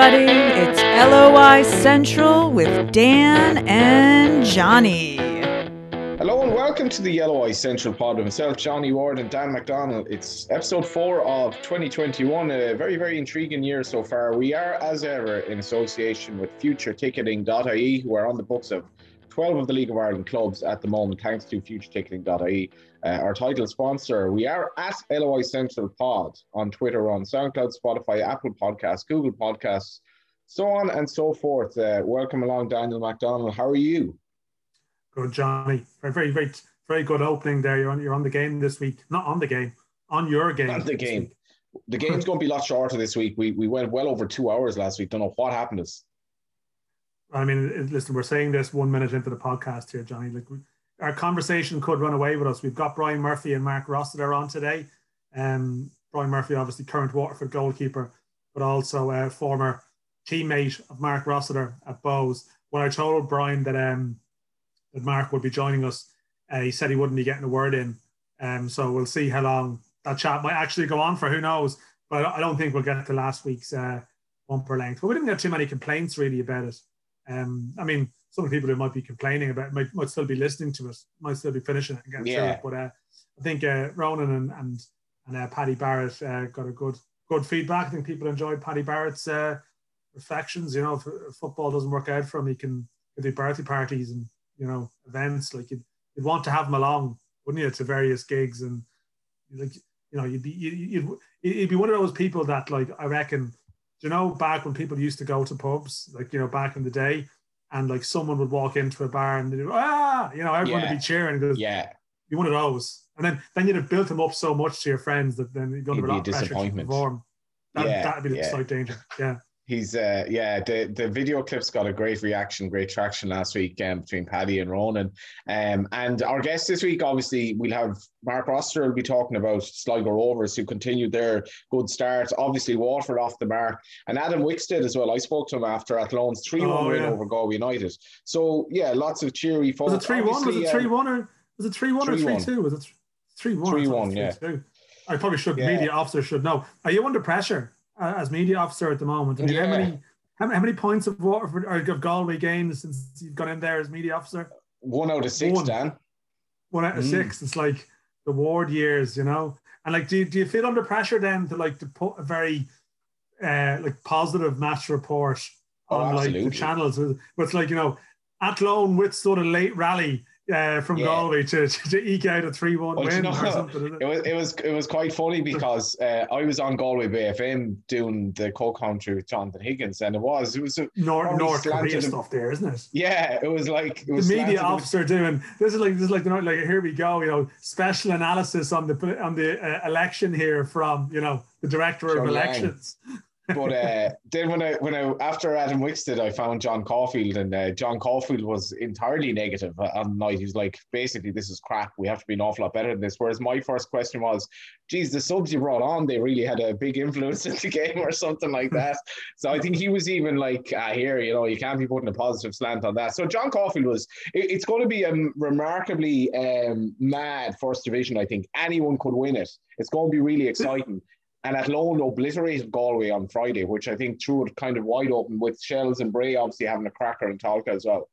everybody. It's LOI Central with Dan and Johnny. Hello and welcome to the Yellow LOI Central Pod with myself, Johnny Ward, and Dan McDonald. It's episode four of 2021, a very, very intriguing year so far. We are, as ever, in association with FutureTicketing.ie, who are on the books of 12 of the League of Ireland clubs at the moment, thanks to FutureTicketing.ie, uh, our title sponsor. We are at LOI Central Pod on Twitter, on SoundCloud, Spotify, Apple Podcasts, Google Podcasts, so on and so forth. Uh, welcome along, Daniel McDonald. How are you? Good, Johnny. Very, very, very, very good opening there. You're on, you're on the game this week. Not on the game, on your game. On the game. The game's going to be a lot shorter this week. We, we went well over two hours last week. Don't know what happened to us. I mean, listen, we're saying this one minute into the podcast here, Johnny. Like, our conversation could run away with us. We've got Brian Murphy and Mark Rossiter on today. Um, Brian Murphy, obviously current Waterford goalkeeper, but also a former teammate of Mark Rossiter at Bohs. When I told Brian that um, that Mark would be joining us, uh, he said he wouldn't be getting a word in. Um, so we'll see how long that chat might actually go on for. Who knows? But I don't think we'll get to last week's uh, bumper length. But we didn't get too many complaints really about it. Um, I mean, some of the people who might be complaining about might, might still be listening to us, might still be finishing it and getting yeah. it. But uh, I think uh, Ronan and and, and uh, Paddy Barrett uh, got a good good feedback. I think people enjoyed Paddy Barrett's uh, reflections. You know, if, if, football doesn't work out for him, he can, do birthday parties and you know events. Like you'd, you'd want to have him along, wouldn't you, to various gigs and like you know you'd be you'd, you'd be one of those people that like I reckon you know back when people used to go to pubs, like you know back in the day, and like someone would walk into a bar and they'd go, ah, you know, everyone yeah. would be cheering because yeah, you one of those, and then then you'd have built them up so much to your friends that then you're going to be a lot of pressure to perform. That, yeah, that'd be the yeah. slight danger. Yeah he's uh yeah the the video clips got a great reaction great traction last week um, between paddy and ronan um and our guest this week obviously we'll have mark rossiter will be talking about sligo rovers who continued their good start obviously waterford off the mark and adam wixted as well i spoke to him after Athlone's 3-1 oh, win yeah. over galway united so yeah lots of cheery folks. was it 3-1 was it 3-1 or was it 3-1 or 3-2 was it 3-1 3-1 yeah I probably should. Yeah. Media officer should know. Are you under pressure? Uh, as media officer at the moment. I mean, yeah. how many how, how, many points of Waterford or of Galway gained since you've gone in there as media officer? One out of six, One. Dan. One out of mm. six. It's like the ward years, you know. And like, do you, do you feel under pressure then to like to put a very uh, like positive match report oh, on like the channels? Where it's like you know, Athlone with sort of late rally uh, from yeah. Galway to, to, to, eke out a three-one well, win you know, or something. It? was it was it was quite funny because uh, I was on Galway Bay FM doing the co-country with Jonathan Higgins, and it was it was a North North Korea stuff there, isn't it? Yeah, it was like it was the media officer doing this is like this is like the like here we go, you know, special analysis on the on the uh, election here from you know the director of elections. but uh, then when I when I after Adam Wixted, I found John Caulfield, and uh, John Caulfield was entirely negative on night. He was like, basically, this is crap. We have to be an awful lot better than this. Whereas my first question was, geez, the subs you brought on, they really had a big influence in the game or something like that. so I think he was even like, ah, here, you know, you can't be putting a positive slant on that. So John Caulfield was, it, it's going to be a remarkably um, mad first division. I think anyone could win it. It's going to be really exciting. And at Athlone obliterated Galway on Friday, which I think threw it kind of wide open with Shells and Bray obviously having a cracker in Tolka as well.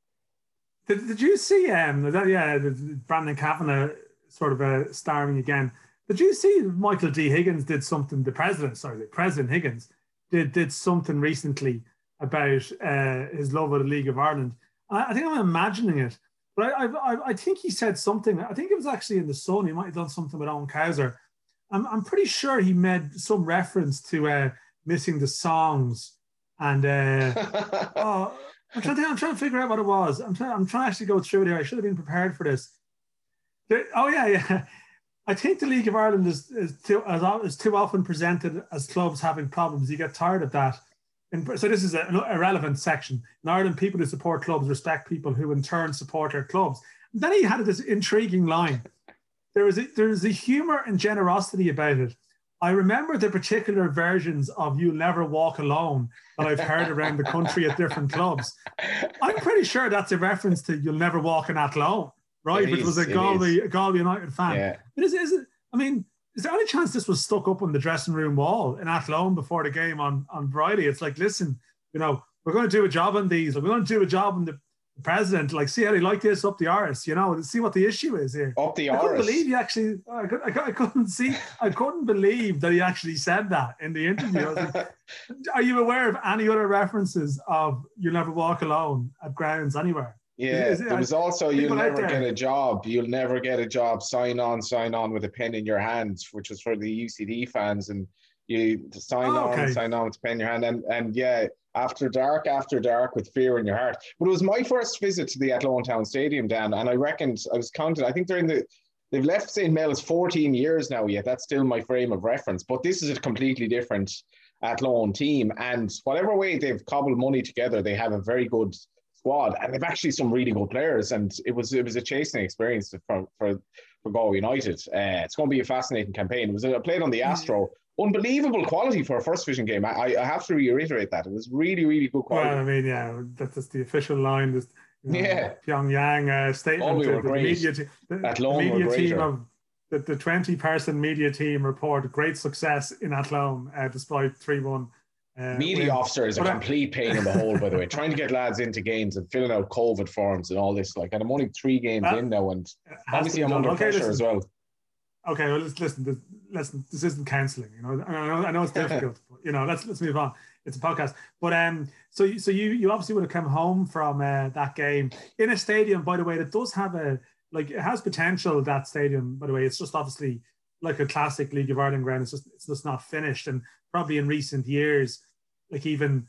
Did, did you see um that, yeah Brandon Kavanagh sort of uh, starring again? Did you see Michael D Higgins did something? The president, sorry, the president Higgins did did something recently about uh, his love of the League of Ireland. I, I think I'm imagining it, but I, I I think he said something. I think it was actually in the Sun. He might have done something with Owen Cowser I'm, I'm pretty sure he made some reference to uh, missing the songs and uh, oh, I'm trying, to, I'm trying to figure out what it was. I'm trying, I'm trying to actually go through it here. I should have been prepared for this. oh yeah, yeah. I think the League of Ireland is, is, too, is too often presented as clubs having problems. You get tired of that. And so this is an irrelevant section. In Ireland, people who support clubs respect people who in turn support their clubs. And then he had this intriguing line there is a, there is a humor and generosity about it. I remember the particular versions of "You'll Never Walk Alone" that I've heard around the country at different clubs. I'm pretty sure that's a reference to "You'll Never Walk in Athlone," right? Which was a Galway, a Galway United fan. Yeah. Is, is it? I mean, is there any chance this was stuck up on the dressing room wall in Athlone before the game on on Friday? It's like, listen, you know, we're going to do a job on these. We're going to do a job on the president. Like, see how they like this up the arse, you know, see what the issue is here. Up the I couldn't arse. believe he actually. I, could, I, couldn't see. I couldn't believe that he actually said that in the interview. Like, are you aware of any other references of "You'll never walk alone" at grounds anywhere? Yeah, Is it- there was also you'll never get a job. You'll never get a job. Sign on, sign on with a pen in your hand, which was for the UCD fans, and you sign Oh, on, sign on with a pen in your hand, and and yeah, after dark, after dark, with fear in your heart. But it was my first visit to the Athlone Town Stadium, Dan, and I reckoned I was counted. I think they're in the they've left St. Mel's 14 years now. Yet that's still my frame of reference. But this is a completely different Athlone team, and whatever way they've cobbled money together, they have a very good squad, and they've actually some really good players. And it was it was a chasing experience for for, for Galway United. Uh, it's going to be a fascinating campaign. It was uh, played on the Astro. Unbelievable quality for a first division game. I, I have to reiterate that it was really really good quality. Well. I mean, yeah, that- that's the official line. This, you know, Yeah. Pyongyang uh, statement. Oh, we the- were the great. media, te- the, At the media team of the, the 20 person media team report great success in Athlone uh, despite 3 1. Uh, Media win. officer is a But I- complete pain in the hole, by the way. Trying to get lads into games and filling out COVID forms and all this. Like, and I'm only three games That in now, and It has to obviously I'm under Okay, pressure listen. as well. Okay, well, let's listen. This, listen, this isn't counselling. You know, I know, I know it's difficult. but, you know, let's let's move on. It's a podcast. But um, so you- so you you obviously would have come home from uh, that game in a stadium, by the way, that does have a like it has potential. That stadium, by the way, it's just obviously like a classic League of Ireland ground. It's just it's just not finished, and probably in recent years, like even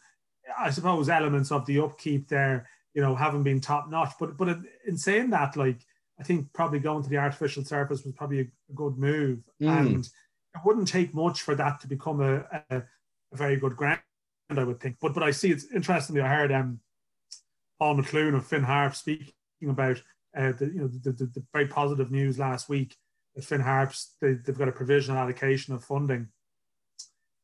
I suppose elements of the upkeep there, you know, haven't been top notch. But but in saying that, like I think probably going to the artificial surface was probably a, good move, Mm. and it wouldn't take much for that to become a, a, a very good ground, I would think. But but I see it's interestingly, I heard um, Paul McClune of Finn Harp speaking about uh, the you know the, the, the very positive news last week that Finn Harps they, they've got a provisional allocation of funding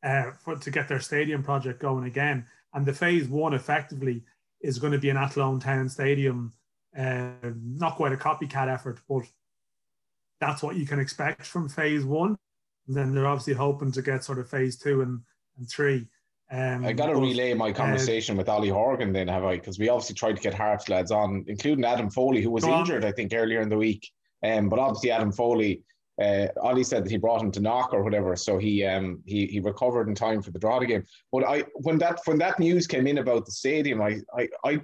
uh, for to get their stadium project going again, and the phase one effectively is going to be an Athlone Town Stadium. Uh, not quite a copycat effort, but that's what you can expect from phase one. And then they're obviously hoping to get sort of phase two and, and three. Um, I got to relay my conversation with Ollie Horgan then, have I? Because we obviously tried to get Harps lads on, including Adam Foley, who was injured, I think, earlier in the week. Um, but obviously Adam Foley, uh, Ollie said that he brought him to knock or whatever, so he um he, he recovered in time for the draw game. But I when that when that news came in about the stadium, I I I,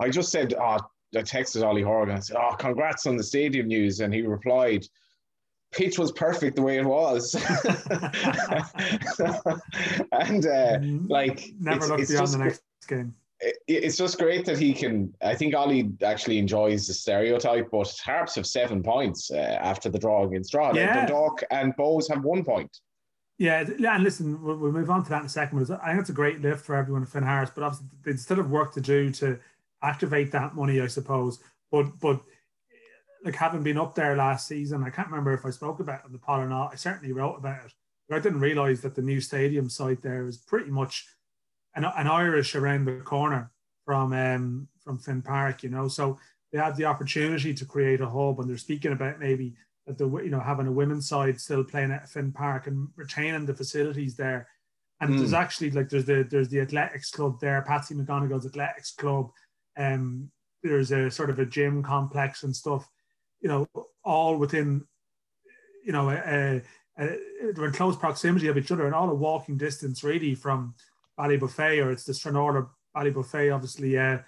I just said, oh, I texted Ollie Horgan. I said, oh, congrats on the stadium news, and he replied. Pitch was perfect the way it was, and uh, like never it's- look it's beyond just the next game. it- it's just great that he can. I think Ollie actually enjoys the stereotype, but Harps have seven points uh, after the draw against Drogheda. Yeah. Dundalk and Bohs have one point. Yeah, and listen, we'll, we'll move on to that in a second. But I think it's a great lift for everyone at Finn Harps, but obviously they still have work to do to activate that money, I suppose. But but like having been up there last season, I can't remember if I spoke about it on the pod or not. I certainly wrote about it. But I didn't realize that the new stadium site there is pretty much an, an Irish around the corner from um, from Finn Park, you know. So they have the opportunity to create a hub, and they're speaking about maybe that the you know having a women's side still playing at Finn Park and retaining the facilities there. And Mm. there's actually like there's the there's the athletics club there, Patsy McGonagle's athletics club. Um, there's a sort of a gym complex and stuff, you know, all within, you know, a, a, a, in close proximity of each other and all a walking distance really from Ballybofey or it's the Stranorlar Ballybofey, obviously, uh,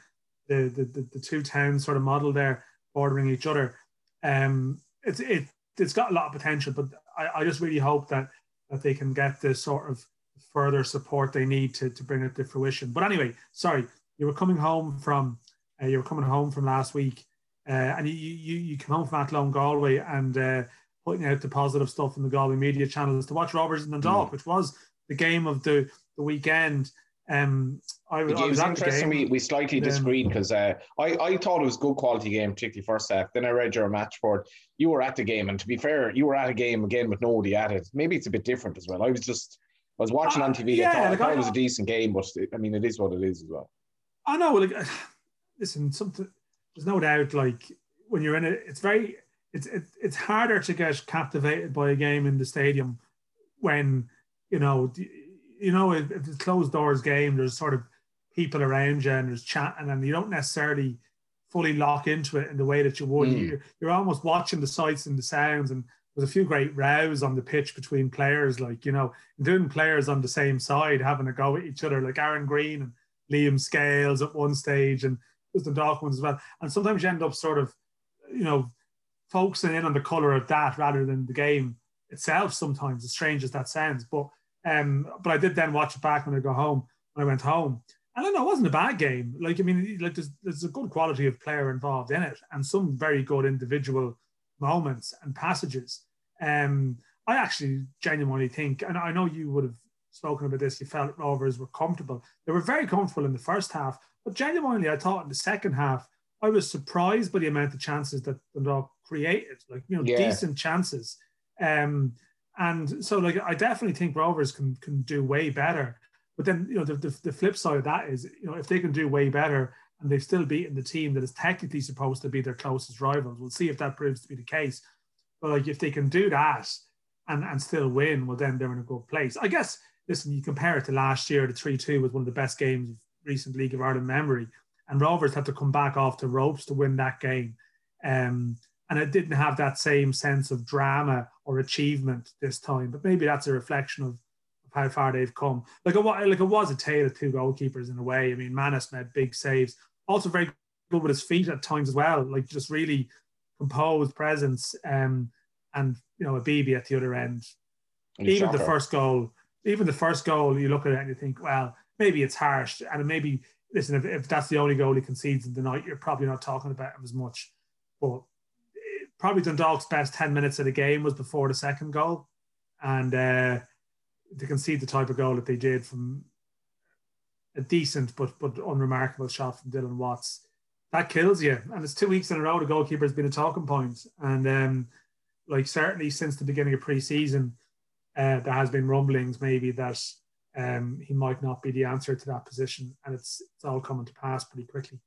the, the the the two towns sort of model there bordering each other. Um, it's it it's got a lot of potential, but I, I just really hope that that they can get the sort of further support they need to to bring it to fruition. But anyway, sorry, you were coming home from uh, you were coming home from last week, uh, and you you you came home from Athlone Galway and uh, putting out the positive stuff in the Galway media channels to watch Rovers and Dundalk, which was the game of the the weekend. Um, I, was- I was was interesting. We, we slightly Um, disagreed because uh, I, I thought it was good quality game, particularly first half. Then I read your match board. You were at the game, and to be fair, you were at a game again with nobody at it. Maybe it's a bit different as well. I was just I was watching Uh, on TV. yeah, I thought, like I thought I- it was a decent game, but it, I mean, it is what it is as well. I know. Like, listen, something. There's no doubt. Like when you're in it, it's very. It's it, it's harder to get captivated by a game in the stadium when you know you know if, if it's closed doors game. There's sort of people around you and there's chatting, and you don't necessarily fully lock into it in the way that you would. Mm. You're, you're almost watching the sights and the sounds, and there's a few great rows on the pitch between players, like you know, doing players on the same side having a go at each other, like Aaron Greene and Liam Scales at one stage, and the Dark ones as well. And sometimes you end up sort of, you know, focusing in on the color of that rather than the game itself. Sometimes, as strange as that sounds, but um, but I did then watch it back when I got home. When I went home, and I know it wasn't a bad game. Like I mean, like there's there's a good quality of player involved in it, and some very good individual moments and passages. Um, I actually genuinely think, and I know you would have spoken about this. You felt Rovers were comfortable. They were very comfortable in the first half, but genuinely, I thought in the second half, I was surprised by the amount of chances that Dundalk created, like you know, yeah. decent chances. Um, and so, like, I definitely think Rovers can can do way better. But then, you know, the, the, the flip side of that is, you know, if they can do way better and they've still beaten the team that is technically supposed to be their closest rivals, we'll see if that proves to be the case. But like, if they can do that and and still win, well, then they're in a good place. I guess. Listen, you compare it to last year, the three two was one of the best games of recent League of Ireland memory, and Rovers had to come back off the ropes to win that game. Um, and it didn't have that same sense of drama or achievement this time. But maybe that's a reflection of, of how far they've come. Like it, like it was a tale of two goalkeepers in a way. I mean, Mannus made big saves, also very good with his feet at times as well, like just really composed presence. Um, and you know, Abibi at the other end. even the first goal, even the first goal, you look at it and you think, well, maybe it's harsh, and maybe listen, if, if that's the only goal he concedes in the night, you're probably not talking about him as much. But probably Dundalk's best 10 minutes of the game was before the second goal. And uh, to concede the type of goal that they did from a decent but but unremarkable shot from Dylan Watts, that kills you. And it's two weeks in a row the goalkeeper's been a talking point. And um, like certainly since the beginning of pre-season, uh, there has been rumblings maybe that um, he might not be the answer to that position. And it's it's all coming to pass pretty quickly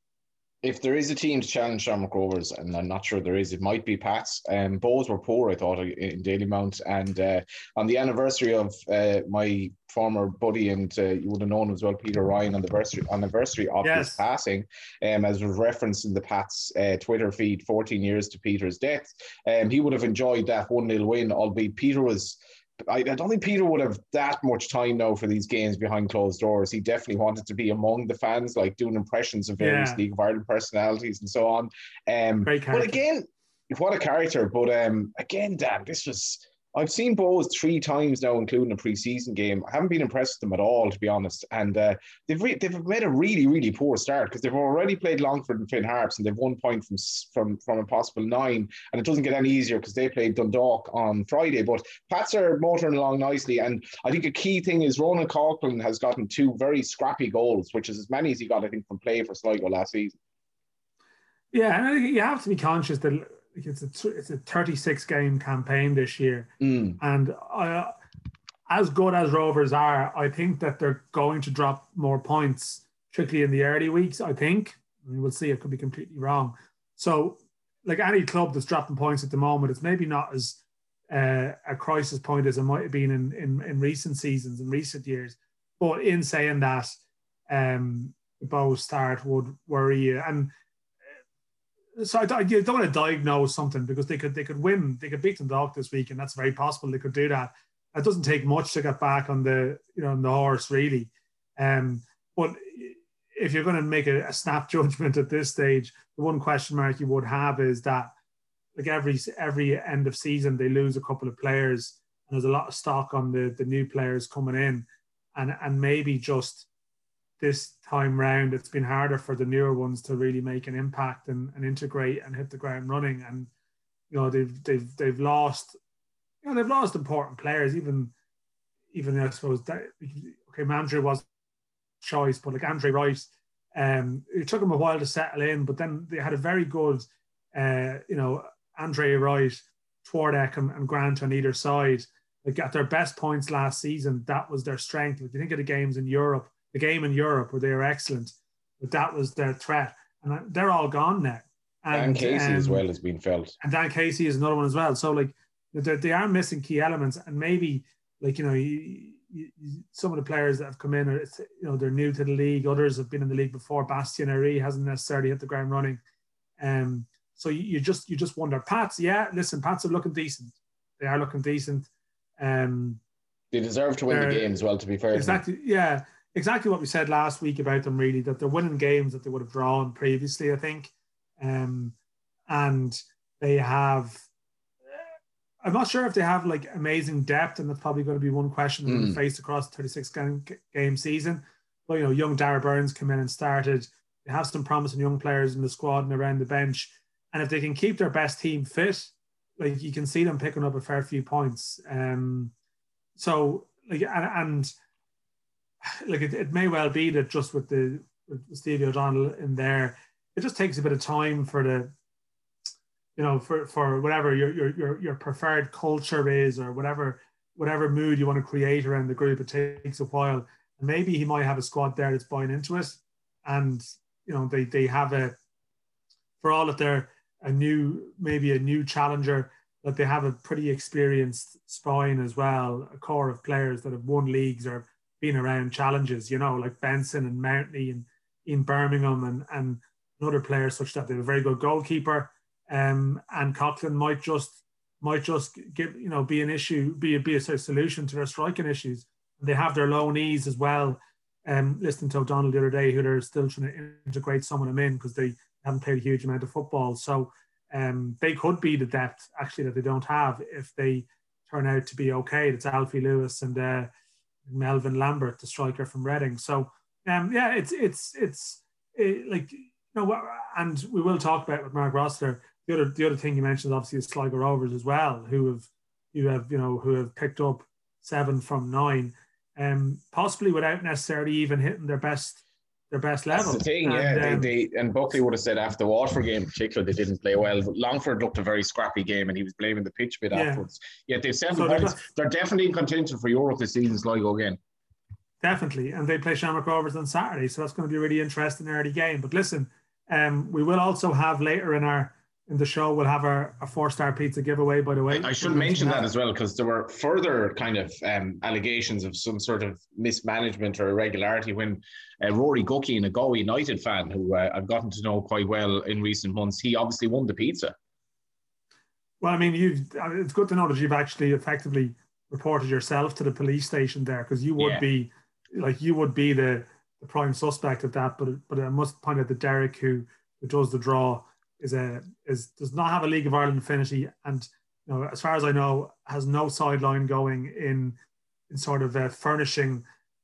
if there is a team to challenge Shamrock Rovers, and I'm not sure there is, it might be Pats. Um, Bohs were poor, I thought, in Dalymount. And uh, on the anniversary of uh, my former buddy, and uh, you would have known as well, Peter Ryan, on the anniversary anniversary of yes. his passing, um, as was referenced in the Pats uh, Twitter feed, 14 years to Peter's death. Um, he would have enjoyed that 1 0 win, albeit Peter was I, I, don't think Peter would have that much time now for these games behind closed doors. He definitely wanted to be among the fans, like doing impressions of various yeah. League of Ireland personalities and so on. Um, but again, what a character! But um, again, Dan, this was I've seen Bohs three times now, including a preseason game. I haven't been impressed with them at all, to be honest. And uh, they've re- they've made a really really poor start because they've already played Longford and Finn Harps, and they've one point from from from a possible nine. And it doesn't get any easier because they played Dundalk on Friday. But Pats are motoring along nicely, and I think a key thing is Ronan Coughlan has gotten two very scrappy goals, which is as many as he got, I think, from play for Sligo last season. Yeah, and I think you have to be conscious that it's a it's a 36 game campaign this year, mm. and I, as good as Rovers are, I think that they're going to drop more points, particularly in the early weeks. I think I mean, we'll see. It could be completely wrong. So, like any club that's dropping points at the moment, it's maybe not as uh, a crisis point as it might have been in, in in recent seasons in recent years. But in saying that, um, the Bohs start would worry you and so I, you don't want to diagnose something because they could they could win they could beat Dundalk this week and that's very possible they could do that. It doesn't take much to get back on the you know on the horse really, um, but if you're going to make a, a snap judgment at this stage, the one question mark you would have is that like every every end of season they lose a couple of players and there's a lot of stock on the the new players coming in, and and maybe just this time round it's been harder for the newer ones to really make an impact and, and integrate and hit the ground running. And you know they've they've they've lost you know they've lost important players even even I suppose that okay Mandry was choice but like Andre Wright um it took him a while to settle in but then they had a very good uh you know Andre Wright Twardek and, and Grant on either side. Like at their best points last season that was their strength. If you think of the games in Europe the game in Europe where they were excellent, but that was their threat, and they're all gone now. And Dan Casey um, as well has been felt, and Dan Casey is another one as well. So like they, they are missing key elements, and maybe like you know you, you, some of the players that have come in are you know they're new to the league. Others have been in the league before. Bastien Héry hasn't necessarily hit the ground running. Um, so you, you just you just wonder. Pats, yeah, listen, Pats are looking decent. They are looking decent. Um, they deserve to win the game as well. To be fair, exactly. Yeah, exactly what we said last week about them. Really, that they're winning games that they would have drawn previously. I think, um, and they have. I'm not sure if they have like amazing depth, and that's probably going to be one question they're mm. going to face across 36 game, game season. But you know, young Darragh Burns came in and started. They have some promising young players in the squad and around the bench, and if they can keep their best team fit, like you can see them picking up a fair few points. Um, so like and, and like it, it, may well be that just with the with Stevie O'Donnell in there, it just takes a bit of time for the you know for for whatever your your your, your preferred culture is or whatever whatever mood you want to create around the group. It takes a while. And maybe he might have a squad there that's buying into it, and you know they they have a for all that they're a new maybe a new challenger that they have a pretty experienced spine as well, a core of players that have won leagues or been around challenges, you know, like Benson and Mountney and Ian Bermingham and, and other players such that they have a very good goalkeeper. Um, and Coughlan might just might just give you know be an issue, be a be a solution to their striking issues. They have their loanees as well. Um, listening to O'Donnell the other day, who they're still trying to integrate some of them in because they haven't played a huge amount of football. So um, they could be the depth actually that they don't have if they turn out to be okay. It's Alfie Lewis and uh, Melvin Lambert, the striker from Reading. So um, yeah, it's it's it's it, like you know, and we will talk about with Mark Rossiter. The other the other thing you mentioned obviously is Sligo Rovers as well, who have you have you know who have picked up seven from nine, um, possibly without necessarily even hitting their best their best level. That's the thing, and, yeah. Um, they, they, and Buckley would have said after the Waterford game, in particular, they didn't play well. Longford looked a very scrappy game, and he was blaming the pitch bit yeah. afterwards. Yeah, they've seven so points. They're, they're, definitely in contention for Europe this season, Sligo again. Definitely, and they play Shamrock Rovers on Saturday, so that's going to be a really interesting early game. But listen, um, we will also have later in our in the show we'll have our, a four star pizza giveaway by the way. I should mention that as well because there were further kind of um, allegations of some sort of mismanagement or irregularity when uh, rory and a go united fan who uh, i've gotten to know quite well in recent months he obviously won the pizza. Well i mean you it's good to know that you've actually effectively reported yourself to the police station there because you would yeah. be like you would be the, the prime suspect of that but but i must point out that derek who, who does the draw is a is does not have a League of Ireland affinity, and you know, as far as I know, has no sideline going in in sort of uh, furnishing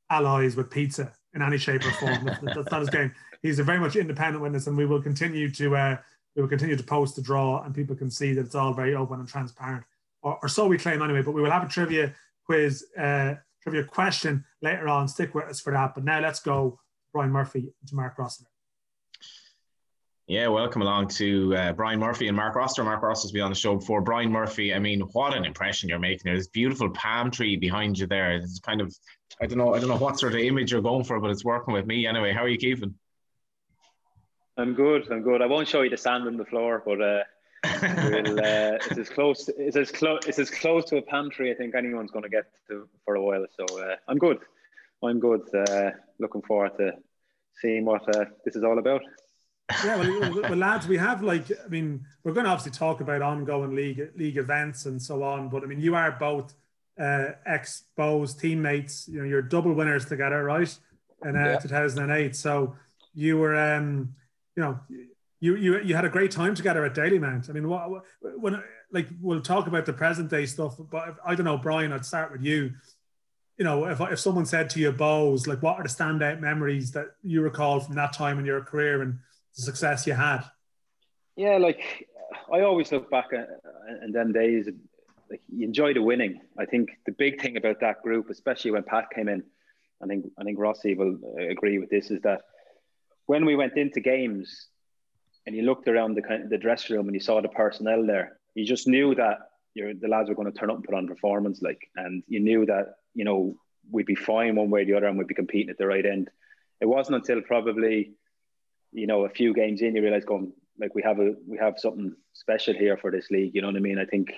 allies with pizza in any shape or form. that's, that's not his game. He's a very much independent witness, and we will continue to uh, we will continue to post the draw, and people can see that it's all very open and transparent, or, or so we claim anyway. But we will have a trivia quiz, uh, trivia question later on. Stick with us for that. But now let's go Brian Murphy to Mark Rossiter. Yeah, welcome along to uh, Brian Murphy and Mark Rossiter. Mark Rossiter's been on the show before. Brian Murphy, I mean, what an impression you're making. There's beautiful palm tree behind you there. It's kind of, I don't know, I don't know what sort of image you're going for, but it's working with me anyway. How are you keeping? I'm good. I'm good. I won't show you the sand on the floor, but uh, we'll, uh, it's as close. It's as close. It's as close to a palm tree. I think anyone's going to get to for a while. So uh, I'm good. I'm good. Uh, looking forward to seeing what uh, this is all about yeah, well, well, lads, we have like, I mean, we're going to obviously talk about ongoing league league events and so on, but I mean, you are both uh, ex Bohs teammates. You know, you're double winners together, right? In uh, yeah. 2008, so you were, um, you know, you you you had a great time together at Dalymount. I mean, what when like we'll talk about the present day stuff, but I don't know, Brian. I'd start with you. You know, if if someone said to you, Bohs, like, what are the standout memories that you recall from that time in your career and the success you had? Yeah, like I always look back and them days, like you enjoy the winning. I think the big thing about that group, especially when Pat came in, I think I think Rossi will uh, agree with this, is that when we went into games and you looked around the the dressing room and you saw the personnel there, you just knew that you're the lads were going to turn up and put on performance, like, and you knew that you know we'd be fine one way or the other and we'd be competing at the right end. It wasn't until probably you know, a few games in, you realize going like we have a we have something special here for this league. You know what I mean? I think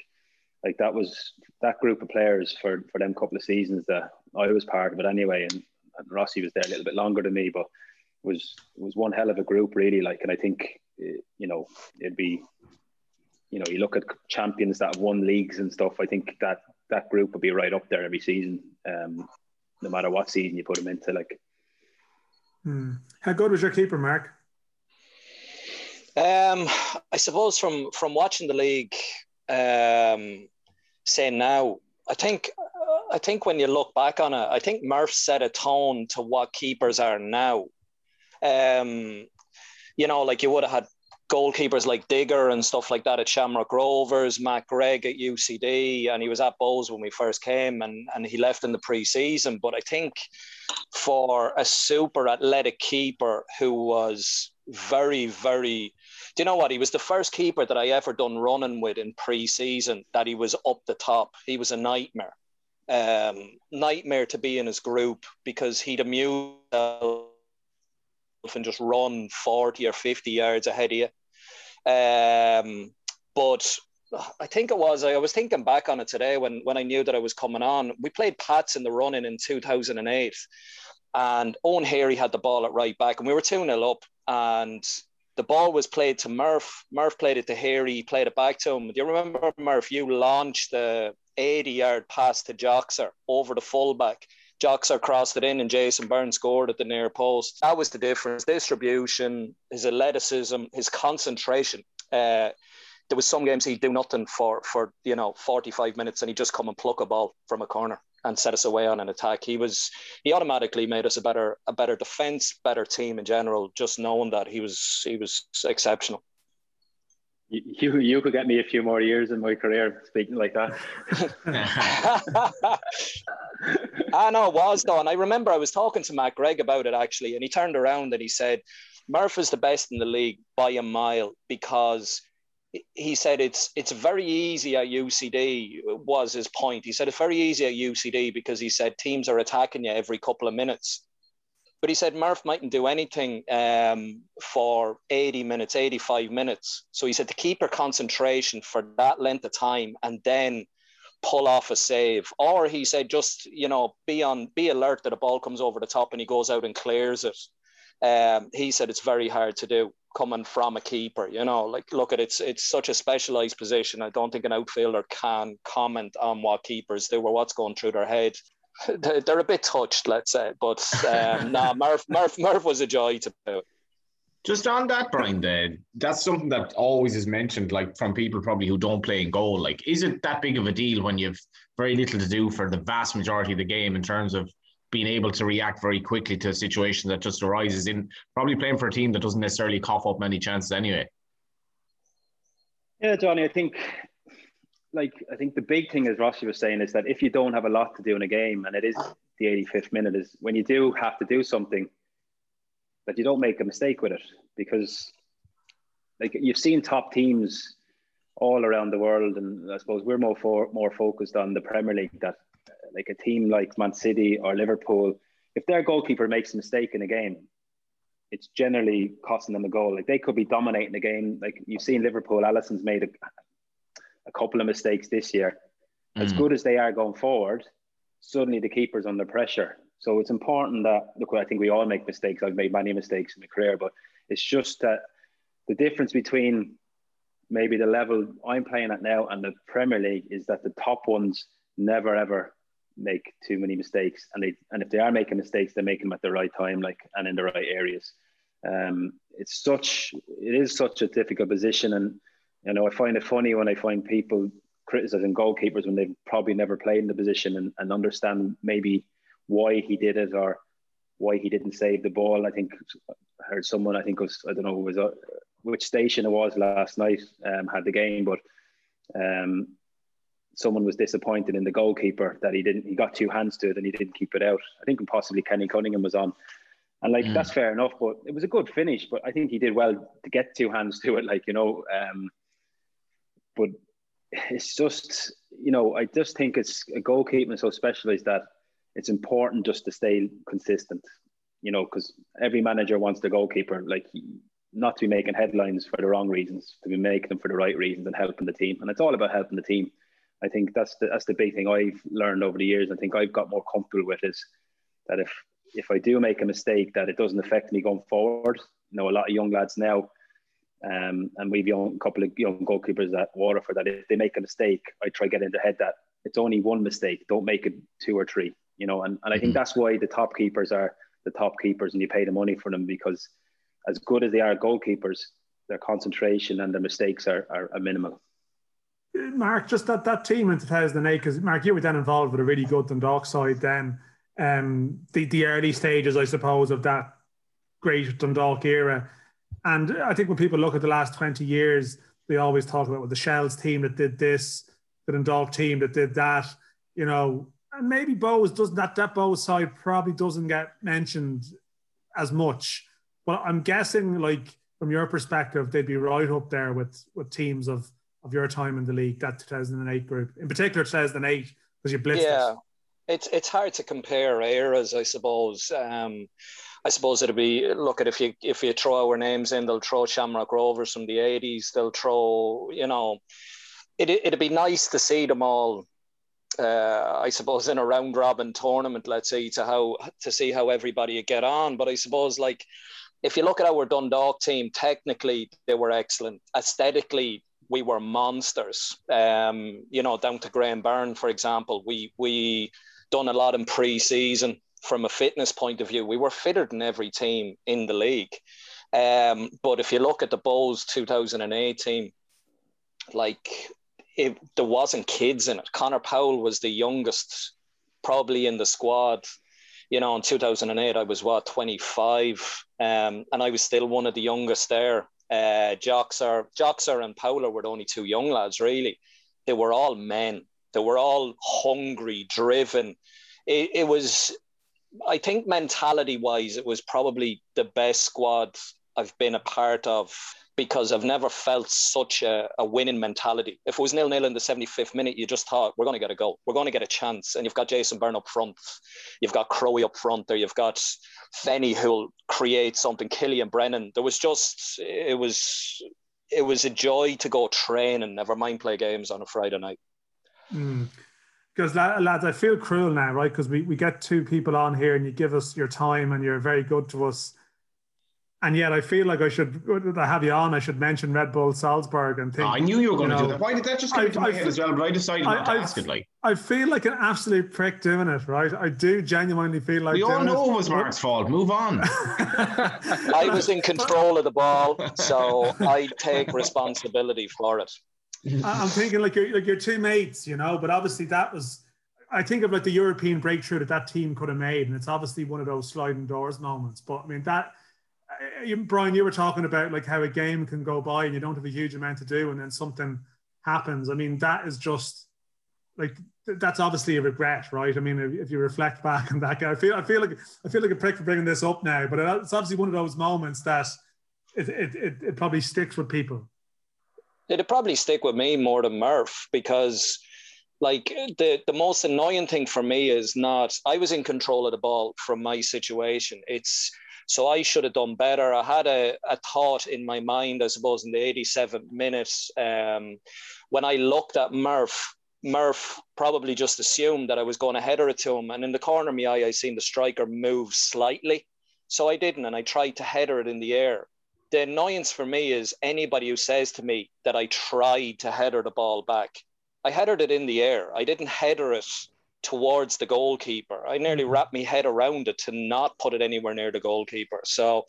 like that was that group of players for for them couple of seasons that I was part of it anyway, and, and Rossi was there a little bit longer than me, but was was one hell of a group really. Like, and I think eh, you know it'd be you know you look at champions that have won leagues and stuff. I think that that group would be right up there every season, um, no matter what season you put them into. Like, hmm. how good was your keeper, Mark? Um, I suppose from from watching the league, um, saying now, I think I think when you look back on it, I think Murph set a tone to what keepers are now. Um, you know, like you would have had goalkeepers like Digger and stuff like that at Shamrock Rovers, Matt Gregg at UCD, and he was at Bohs when we first came, and and he left in the pre-season. But I think for a super athletic keeper who was very, very do you know what? He was the first keeper that I ever done running with in pre-season that he was up the top. He was a nightmare. Um, nightmare to be in his group because he'd amuse and just run 40 or 50 yards ahead of you. Um, but I think it was, I was thinking back on it today when, when I knew that I was coming on. We played Pats in the running in 2008 and Owen Heary had the ball at right back and we were 2 0 up and the ball was played to Murph. Murph played it to Heary. He played it back to him. Do you remember, Murph? You launched the 80 yard pass to Joxer over the fullback. Joxer crossed it in and Jason Byrne scored at the near post. That was the difference. Distribution, his athleticism, his concentration. Uh, there was some games he'd do nothing for for you know 45 minutes and he'd just come and pluck a ball from a corner and set us away on an attack. He was he automatically made us a better a better defense, better team in general. Just knowing that he was he was exceptional. You you could get me a few more years in my career speaking like that. I know it was though, and I remember I was talking to Matt Gregg about it actually, and he turned around and he said, "Murph is the best in the league by a mile because." He said it's it's very easy at UCD was his point. He said it's very easy at UCD because he said teams are attacking you every couple of minutes. But he said Murph mightn't do anything um, for 80 minutes, 85 minutes. So he said to keep your concentration for that length of time and then pull off a save. Or he said just, you know, be on be alert that a ball comes over the top and he goes out and clears it. Um, he said it's very hard to do coming from a keeper. You know, like look at it's it's such a specialized position. I don't think an outfielder can comment on what keepers do or what's going through their head. They're a bit touched, let's say, but um, nah, Murph, Murph, Murph was a joy to do. Just on that, Brian, the, that's something that always is mentioned, like from people probably who don't play in goal. Like, is it that big of a deal when you've very little to do for the vast majority of the game in terms of being able to react very quickly to a situation that just arises in probably playing for a team that doesn't necessarily cough up many chances anyway. Yeah, Johnny, I think like I think the big thing as Rossi was saying is that if you don't have a lot to do in a game and it is the 85th minute is when you do have to do something that you don't make a mistake with it because like you've seen top teams all around the world and I suppose we're more for, more focused on the Premier League that like a team like Man City or Liverpool, if their goalkeeper makes a mistake in a game, it's generally costing them a goal. Like they could be dominating the game. Like you've seen Liverpool, Alisson's made a, a couple of mistakes this year. Mm. As good as they are going forward, suddenly the keeper's under pressure. So it's important that look. I think we all make mistakes. I've made many mistakes in my career, but it's just that the difference between maybe the level I'm playing at now and the Premier League is that the top ones never ever make too many mistakes, and they and if they are making mistakes, they make them at the right time, like and in the right areas. Um, it's such it is such a difficult position, and you know I find it funny when I find people criticizing goalkeepers when they've probably never played in the position and, and understand maybe why he did it or why he didn't save the ball. I think I heard someone I think was I don't know who was uh, which station it was last night um, had the game, but um, someone was disappointed in the goalkeeper that he didn't he got two hands to it and he didn't keep it out. I think possibly Kenny Cunningham was on. And like mm. that's fair enough, but it was a good finish. But I think he did well to get two hands to it, like you know. Um, but it's just you know, I just think it's a goalkeeping so specialized that it's important just to stay consistent. You know, because every manager wants the goalkeeper like not to be making headlines for the wrong reasons, to be making them for the right reasons and helping the team. And it's all about helping the team I think that's the that's the big thing I've learned over the years. I think I've got more comfortable with is that if if I do make a mistake, that it doesn't affect me going forward. You know, a lot of young lads now, um, and we've young a couple of young goalkeepers at Waterford that if they make a mistake, I try get in their head that it's only one mistake. Don't make it two or three. You know, and, and I think mm-hmm. that's why the top keepers are the top keepers, and you pay the money for them because as good as they are goalkeepers, their concentration and their mistakes are, are, are minimal. Mark, just that, that team in 2008, because Mark, you were then involved with a really good Dundalk side then. Um, the, the early stages, I suppose, of that great Dundalk era. And I think when people look at the last 20 years, they always talk about well, the Shells team that did this, the Dundalk team that did that, you know, and maybe Bohs doesn't that that Bohs side probably doesn't get mentioned as much. But I'm guessing like from your perspective, they'd be right up there with with teams of of your time in the league, that 2008 group, in particular 2008, because you blitzed yeah. it. It's it's hard to compare eras, I suppose. Um, I suppose it'd be look at if you if you throw our names in, they'll throw Shamrock Rovers from the eighties. They'll throw, you know, it it'd be nice to see them all. Uh, I suppose in a round robin tournament, let's say to how to see how everybody get on. But I suppose like if you look at our Dundalk team, technically they were excellent. Aesthetically, we were monsters. Um, you know, down to Graham Byrne, for example, we we done a lot in pre-season from a fitness point of view. We were fitter than every team in the league. Um, but if you look at the Bohs 2008 team, like it, there wasn't kids in it. Connor Powell was the youngest, probably in the squad. You know, in 2008, I was what 25, um, and I was still one of the youngest there uh, Joxer, Joxer and Paula were the only two young lads, really. They were all men. They were all hungry, driven. It, it was, I think, mentality wise, it was probably the best squad I've been a part of because I've never felt such a, a winning mentality. If it was nil nil in the 75th minute, you just thought, we're going to get a goal. We're going to get a chance. And you've got Jason Byrne up front. You've got Crowe up front there. You've got Fenny who'll create something, Killian Brennan. There was just, it was, it was a joy to go train and never mind play games on a Friday night. Mm because lads, I feel cruel now, right? Because we, we get two people on here and you give us your time and you're very good to us and yet I feel like I should I have you on. I should mention Red Bull Salzburg and think. Oh, I knew you were going you know, to do that. Why did that just come into my head as well? But I decided not to ask it. Like I feel like an absolute prick doing it. Right, I do genuinely feel like we all know it, it was Mark's fault. Move on. I was in control of the ball, so I take responsibility for it. I'm thinking like your like your two mates, you know, but obviously that was. I think of like the European breakthrough that that team could have made, and it's obviously one of those sliding doors moments. But I mean that Brian, you were talking about like how a game can go by and you don't have a huge amount to do, and then something happens. I mean, that is just like that's obviously a regret, right? I mean, if, if you reflect back on that, I feel I feel like I feel like a prick for bringing this up now, but it's obviously one of those moments that it it, it, it probably sticks with people. It'd probably stick with me more than Murph because like the the most annoying thing for me is not I was in control of the ball from my situation. It's so I should have done better. I had a, a thought in my mind, I suppose, in the 87th minute um, when I looked at Murph. Murph probably just assumed that I was going to header it to him. And in the corner of my eye, I seen the striker move slightly. So I didn't, and I tried to header it in the air. The annoyance for me is anybody who says to me that I tried to header the ball back. I headed it in the air. I didn't header it towards the goalkeeper. I nearly mm-hmm. wrapped my head around it to not put it anywhere near the goalkeeper. So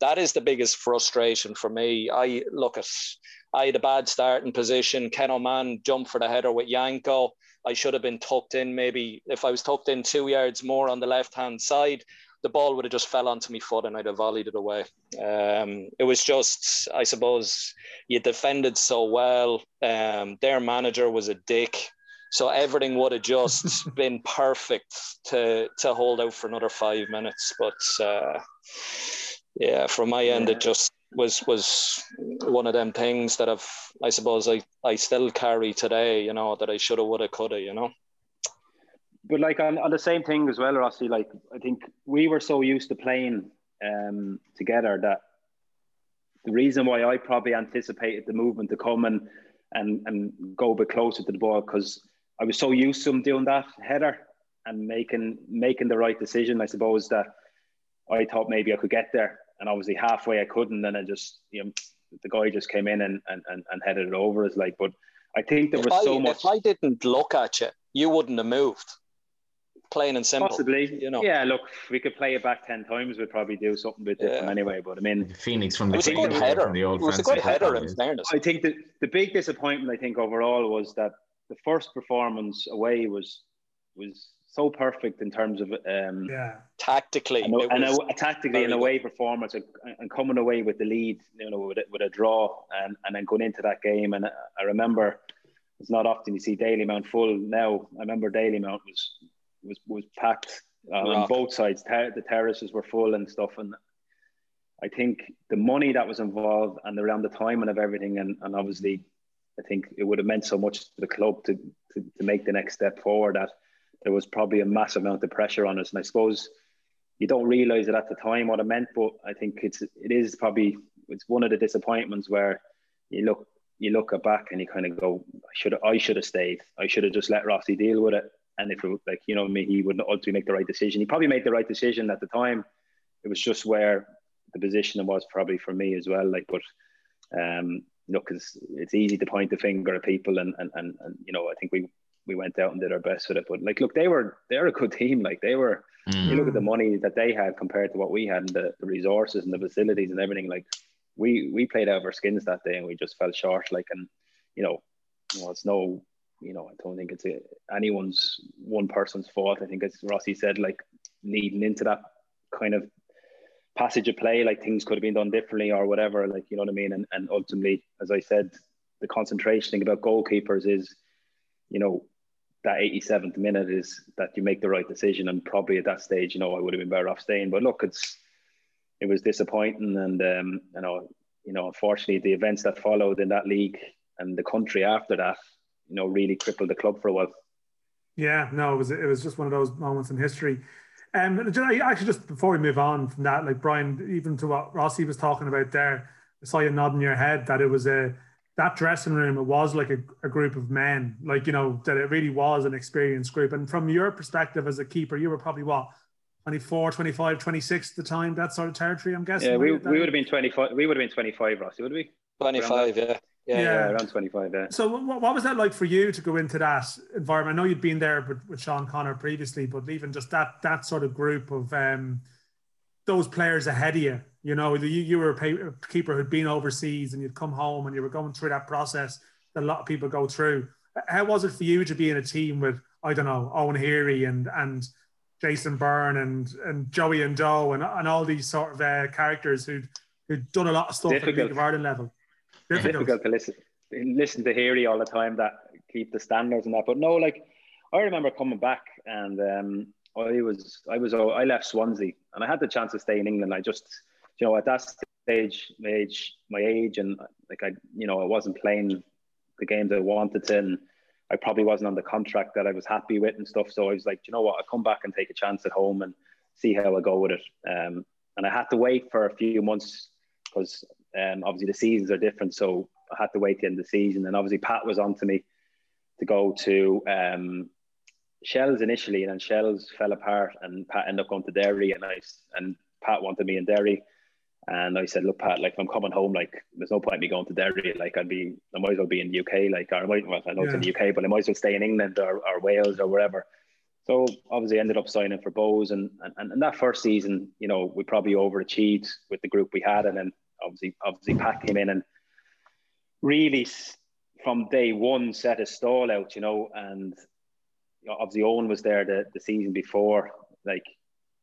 that is the biggest frustration for me. I look at I had a bad starting position. Ken Oman jumped for the header with Janko. I should have been tucked in maybe if I was tucked in two yards more on the left hand side, the ball would have just fell onto my foot and I'd have volleyed it away. Um, it was just, I suppose, you defended so well. Um, their manager was a dick. So everything would have just been perfect to to hold out for another five minutes. But uh, yeah, from my end, yeah. it just was was one of them things that I've I suppose I I still carry today. You know that I shoulda, woulda, coulda. You know. But like on, on the same thing as well, Rossi. Like I think we were so used to playing um, together that the reason why I probably anticipated the movement to come and and and go a bit closer to the ball because I was so used to him doing that header and making making the right decision. I suppose that I thought maybe I could get there, and obviously halfway I couldn't, and I just you know the guy just came in and and, and headed it over. As like, but I think there was if so much. If I didn't look at you, you wouldn't have moved. Plain and simple. Possibly, you know. Yeah, look, we could play it back ten times. We'd probably do something a bit different Yeah. anyway. But I mean, Phoenix from the, It the was a good Phoenix header. from the It old was a good header, in fairness. I think that the big disappointment, I think overall, was that the first performance away was was so perfect in terms of um, Yeah. Tactically, and, a, it and was, a, tactically an away performance and, and coming away with the lead, you know, with a, with a draw and, and then going into that game. And I remember it's not often you see Dalymount full now. I remember Dalymount was was was packed uh, on both sides. Ter- the terraces were full and stuff. And I think the money that was involved and around the timing of everything, and, and obviously, I think it would have meant so much to the club to, to, to make the next step forward that there was probably a massive amount of pressure on us. And I suppose you don't realize it at the time what it meant, but I think it's it is probably it's one of the disappointments where you look you look back and you kind of go, I should I should have stayed. I should have just let Rossi deal with it. And if it like you know me, he would not ultimately make the right decision. He probably made the right decision at the time. It was just where the position was probably for me as well. Like, but um, look, it's it's easy to point the finger at people, and and and, and you know I think we we went out and did our best with it. But like, look, they were they're a good team. Like they were. Mm. You look at the money that they had compared to what we had, and the, the resources and the facilities and everything. Like we we played out of our skins that day, and we just fell short. Like, and you know, you know, it's no, you know, I don't think it's a, anyone's one person's fault. I think, as Rossi said, like leading into that kind of passage of play, like things could have been done differently or whatever. Like, you know what I mean? And and ultimately, as I said, the concentration thing about goalkeepers is, you know, that 87th minute is that you make the right decision. And probably at that stage, you know, I would have been better off staying. But look, it's it was disappointing, and um, you know, you know, unfortunately, the events that followed in that league and the country after that, you know, really crippled the club for a while. Yeah, no, it was it was just one of those moments in history. Um, actually, just before we move on from that, like Brian, even to what Rossi was talking about there, I saw you nodding your head that it was a that dressing room. It was like a, a group of men, like you know that it really was an experienced group. And from your perspective as a keeper, you were probably what 24, 25, 26 at the time, that sort of territory. I'm guessing. Yeah, we, we would have been 25. We would have been 25, Rossi, would we? twenty-five. Yeah, yeah. Yeah. Yeah, around 25. Yeah. So what, what was that like for you to go into that environment? I know you'd been there with, with Sean Connor previously, but even just that that sort of group of um, those players ahead of you, you know, you, you were a, pay, a keeper who'd been overseas and you'd come home and you were going through that process that a lot of people go through. How was it for you to be in a team with, I don't know, Owen Heary and and Jason Byrne and and Joey and Joe and, and all these sort of uh, characters who'd, who'd done a lot of stuff at the Difficult. League of Ireland level? Difficult. difficult to listen listen to Heary all the time that keep the standards and that. But no, like I remember coming back and um, I was I was I left Swansea and I had the chance to stay in England. I just you know at that stage, my age, my age, and like I you know I wasn't playing the games I wanted to, and I probably wasn't on the contract that I was happy with and stuff. So I was like, you know what, I'll come back and take a chance at home and see how I go with it. Um, and I had to wait for a few months because um, obviously the seasons are different. So I had to wait the end of the season. And obviously Pat was on to me to go to um, Shells initially, and then Shells fell apart, and Pat ended up going to Derry, and I and Pat wanted me in Derry. And I said, look, Pat, like if I'm coming home, like there's no point in me going to Derry. Like I'd be, I might as well be in the UK. Like or I might, well, I know it's in the UK, but I might as well stay in England or, or Wales or wherever. So obviously ended up signing for Bohs, and, and and that first season, you know, we probably overachieved with the group we had, and then obviously obviously Pat came in and really from day one set a stall out, you know, and you know, obviously Owen was there the, the season before. Like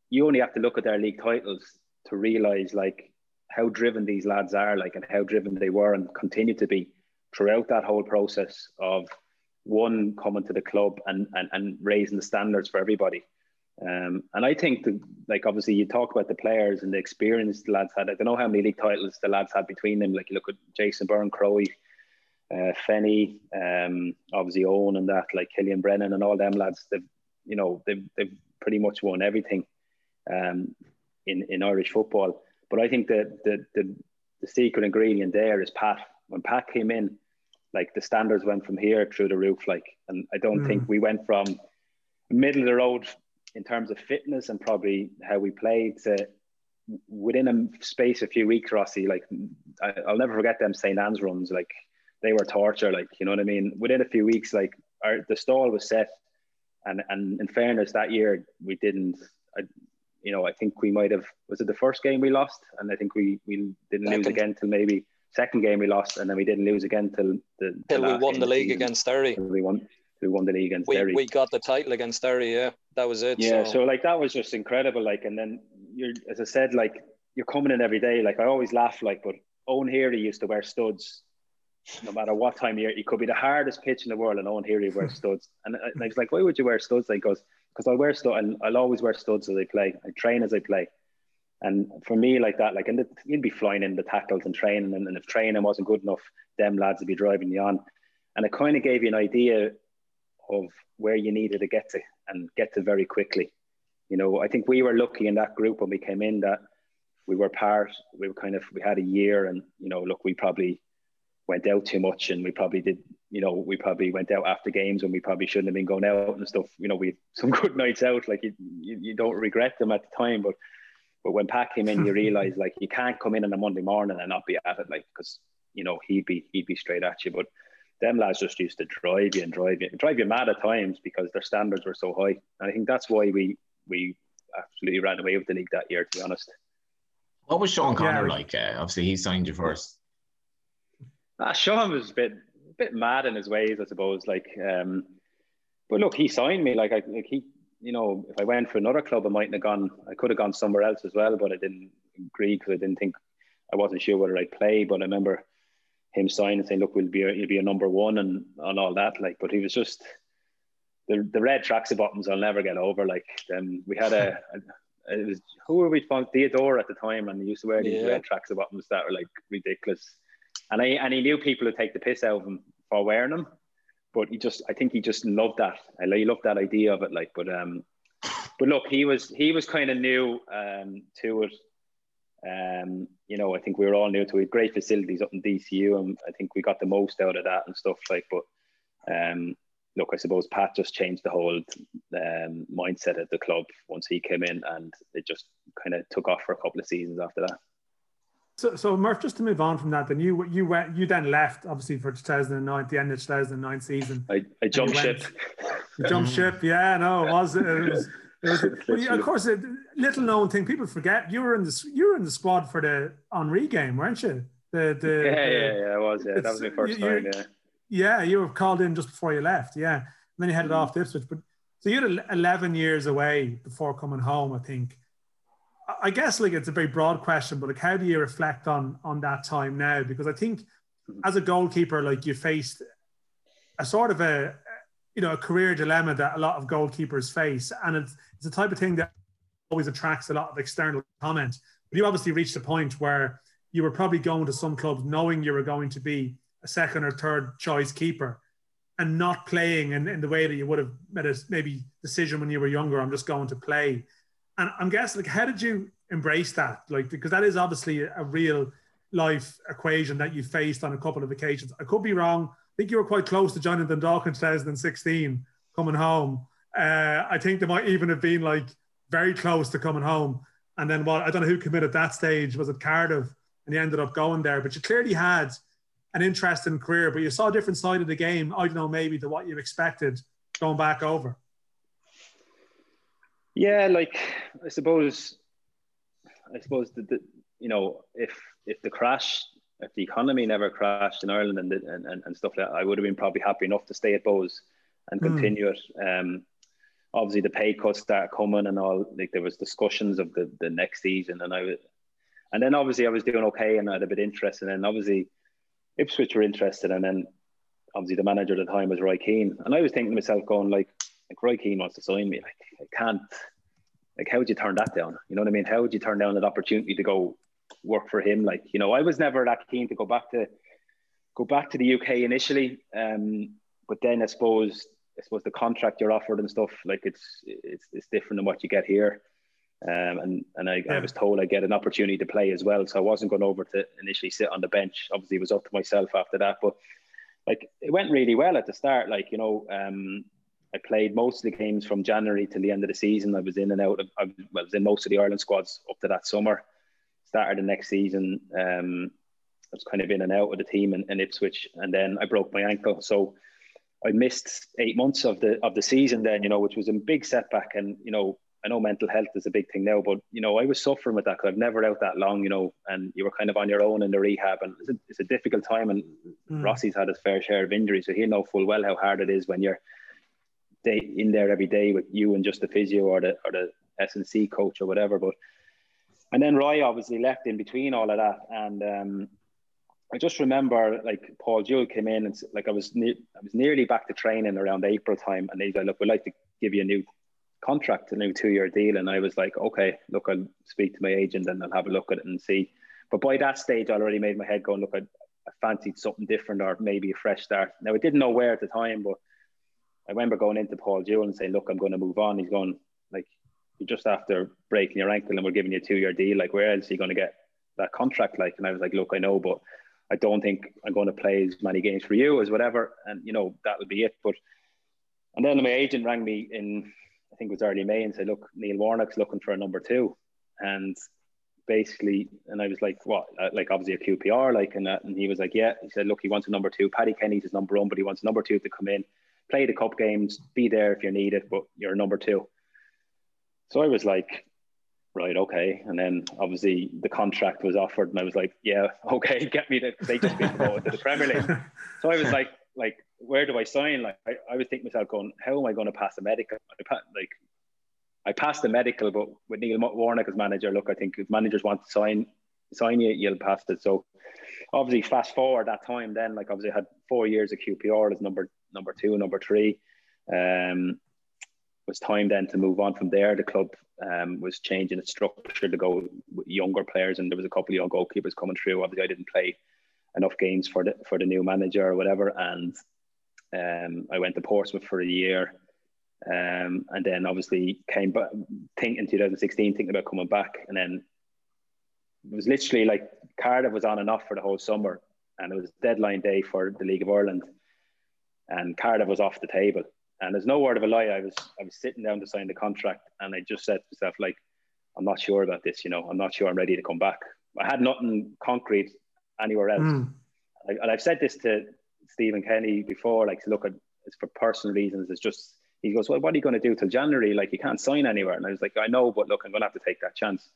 you only have to look at their league titles to realize like how driven these lads are, like and how driven they were and continue to be throughout that whole process of one coming to the club and and, and raising the standards for everybody. Um, and I think the, like obviously you talk about the players and the experience the lads had. I don't know how many league titles the lads had between them. Like you look at Jason Byrne, Crowe, uh, Fenny, um, obviously Owen and that, like Killian Brennan and all them lads. They've you know they've they've pretty much won everything um, in in Irish football. But I think the the the, the secret ingredient there is Pat. When Pat came in, like the standards went from here through the roof. Like, and I don't mm. think we went from middle of the road in terms of fitness and probably how we played to within a space a few weeks, Rossi. Like, I, will never forget them St. Anne's runs. Like, they were torture. Like, you know what I mean? Within a few weeks, like, our, the stall was set. And, and in fairness, that year we didn't. I, you know, I think we might have. Was it the first game we lost? And I think we we didn't Second. lose again till maybe second game we lost, and then we didn't lose again till the till we won the league against Derry. We won. We won the league against we, Derry. We got the title against Derry. Yeah, that was it. Yeah, so. so like that was just incredible. Like, and then you're, as I said, like you're coming in every day. Like I always laugh, like, but Owen Heary used to wear studs no matter what time of year. It could be the hardest pitch in the world, and Owen Heary wears studs. And, and I was like, why would you wear studs? Like, goes because I wear studs, and I'll always wear studs as I play. I train as I play. And for me, like that, like, and you'd be flying in the tackles and training, and, and if training wasn't good enough, them lads would be driving you on. And it kind of gave you an idea of where you needed to get to and get to very quickly. You know, I think we were lucky in that group when we came in that we were part, we were kind of, we had a year and, you know, look, we probably went out too much and we probably did, you know, we probably went out after games when we probably shouldn't have been going out and stuff. You know, we had some good nights out, like you, you, you don't regret them at the time, but but when Pat came in, you realize like you can't come in on a Monday morning and not be at it, like because you know he'd be he'd be straight at you. But them lads just used to drive you and drive you, drive you mad at times because their standards were so high. And I think that's why we we absolutely ran away with the league that year. To be honest. What was Sean Connor yeah. like? Uh, obviously, he signed you first. Ah, Sean was a bit a bit mad in his ways, I suppose. Like, um, but look, he signed me. Like, I like he, you know, if I went for another club, I mightn't have gone. I could have gone somewhere else as well, but I didn't agree because I didn't think I wasn't sure whether I'd play. But I remember him sign and saying, "Look, we'll be a, you'll be a number one and and all that." Like, but he was just the the red tracksuit bottoms. I'll never get over. Like, um, we had a, a, it was who were we from Theodore at the time, and he used to wear these yeah. red tracksuit bottoms that were like ridiculous. And I and he knew people would take the piss out of him for wearing them, but he just I think he just loved that. I he loved that idea of it. Like, but um, but look, he was he was kind of new um to it um, you know, I think we were all new to it. Great facilities up in DCU, and I think we got the most out of that and stuff like. But um, look, I suppose Pat just changed the whole um, mindset at the club once he came in, and it just kind of took off for a couple of seasons after that. So, so Murph, just to move on from that, then you you went you then left obviously for 2009, the end of 2009 season. I, I jumped ship. You jumped ship, yeah. No, it was it was of course, a little known thing people forget. You were in the you were in the squad for the Henry game, weren't you? The, the, yeah, the, yeah, yeah, I was. Yeah, that was my first you, time. Yeah. Yeah, you were called in just before you left. Yeah, and then you headed mm-hmm. off to Ipswich. But so you had 11 years away before coming home. I think. I guess like it's a very broad question, but like how do you reflect on on that time now? Because I think mm-hmm. as a goalkeeper, like you faced a sort of a you know a career dilemma that a lot of goalkeepers face, and it's it's the type of thing that always attracts a lot of external comment. But you obviously reached a point where you were probably going to some clubs knowing you were going to be a second or third choice keeper and not playing in, in the way that you would have made a maybe decision when you were younger. I'm just going to play. And I'm guessing, like, how did you embrace that? Like, because that is obviously a real life equation that you faced on a couple of occasions. I could be wrong. Think you were quite close to joining Dundalk in 2016, coming home. Uh, I think they might even have been like very close to coming home. And then what I don't know who committed that stage. Was it Cardiff? And he ended up going there. But you clearly had an interesting career, but you saw a different side of the game. I don't know, maybe to what you expected going back over. Yeah, like I suppose, I suppose that you know if if the crash, if the economy never crashed in Ireland and and, and stuff like that, I would have been probably happy enough to stay at Bohs and hmm. continue mm. it. Um, obviously the pay cuts start coming and all like there was discussions of the the next season and I was, and then obviously I was doing okay and I had a bit of interest, and then obviously Ipswich were interested and then obviously the manager at the time was Roy Keane and I was thinking to myself going like like Roy Keane wants to sign me like I can't like how would you turn that down you know what I mean how would you turn down that opportunity to go work for him like you know I was never that keen to go back to go back to the UK initially um but then I suppose I suppose the contract you're offered and stuff like it's it's it's different than what you get here. Um, and and I, yeah. I was told I get an opportunity to play as well, so I wasn't going over to initially sit on the bench. Obviously, it was up to myself after that. But like it went really well at the start. Like you know, um, I played most of the games from January till the end of the season. I was in and out of, I was in most of the Ireland squads up to that summer. Started the next season. Um, I was kind of in and out of the team in, in Ipswich, and then I broke my ankle. So I missed eight months of the of the season then, you know, which was a big setback. And you know, I know mental health is a big thing now, but you know, I was suffering with that because I've never out that long, you know, and you were kind of on your own in the rehab, and it's a, it's a difficult time. And mm. Rossi's had his fair share of injuries, so he'll know full well how hard it is when you're day in there every day with you and just the physio or the or the S and C coach or whatever. But and then Roy obviously left in between all of that, and um, I just remember like Paul Jewell came in and like I was ne- I was nearly back to training around April time, and he's like, "Look, we'd like to give you a new contract, a new two year deal." And I was like, "Okay, look, I'll speak to my agent and I'll have a look at it and see." But by that stage, I already made my head going, "Look, I, I fancied something different or maybe a fresh start." Now I didn't know where at the time, but I remember going into Paul Jewell and saying, "Look, I'm going to move on." He's going like, "You're just after breaking your ankle, and we're giving you a two year deal. Like, where else are you going to get that contract?" Like, and I was like, "Look, I know, but." I don't think I'm going to play as many games for you as whatever, and you know that'll be it. But and then my agent rang me in, I think it was early May, and said, "Look, Neil Warnock's looking for a number two. and basically, and I was like, "What? Uh, like obviously a QPR, like?" And that, and he was like, "Yeah." He said, "Look, he wants a number two. Paddy Kenny's his number one, but he wants a number two to come in, play the cup games, be there if you need it, but you're a number two. So I was like, right, okay. And then obviously the contract was offered, and I was like, yeah, okay, get me to. They just been promoted to the Premier League. So I was like, like, where do I sign? Like, I, I would think myself going, how am I going to pass the medical? I like, I passed the medical, but with Neil Warnock as manager, look, I think if managers want to sign sign you, you'll pass it. So obviously, fast forward that time, then like obviously I had four years of QPR as number number two, number three. Um, was time then to move on from there. The club um, was changing its structure to go with younger players, and there was a couple of young goalkeepers coming through. Obviously, I didn't play enough games for the for the new manager or whatever, and um, I went to Portsmouth for a year, um, and then obviously came back. Think in 2016, thinking about coming back, and then it was literally like Cardiff was on and off for the whole summer, and it was deadline day for the League of Ireland, and Cardiff was off the table and there's no word of a lie. I was I was sitting down to sign the contract, and I just said to myself, like, I'm not sure about this. You know, I'm not sure I'm ready to come back. I had nothing concrete anywhere else. Mm. and I've said this to Stephen Kenny before. Like, look, at it's for personal reasons. It's just he goes, well, what are you going to do till January? Like, you can't sign anywhere. And I was like, I know, but look, I'm going to have to take that chance.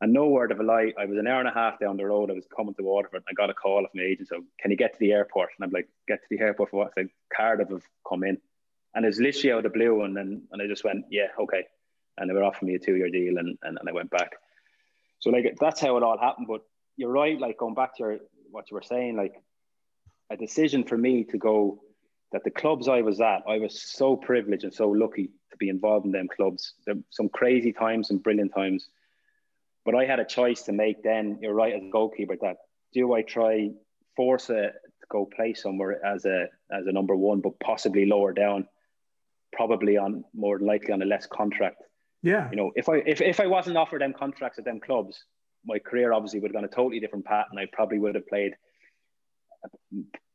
And no word of a lie, I was an hour and a half down the road. I was coming to Waterford. and I got a call from my agent. So, can you get to the airport? And I'm like, get to the airport for what? I said, Cardiff have come in and it's literally out of the blue. And then and I just went, yeah, okay. And they were offering me a two year deal, and, and and I went back. So like that's how it all happened. But you're right. Like going back to your, what you were saying, like a decision for me to go that the clubs I was at, I was so privileged and so lucky to be involved in them clubs. There some crazy times and brilliant times. But I had a choice to make then, you're right, as a goalkeeper, that do I try force a to go play somewhere as a as a number one, but possibly lower down probably on more likely on a less contract. Yeah. You know, if I if, if I wasn't offered them contracts at them clubs, my career obviously would have gone a totally different path, and I probably would have played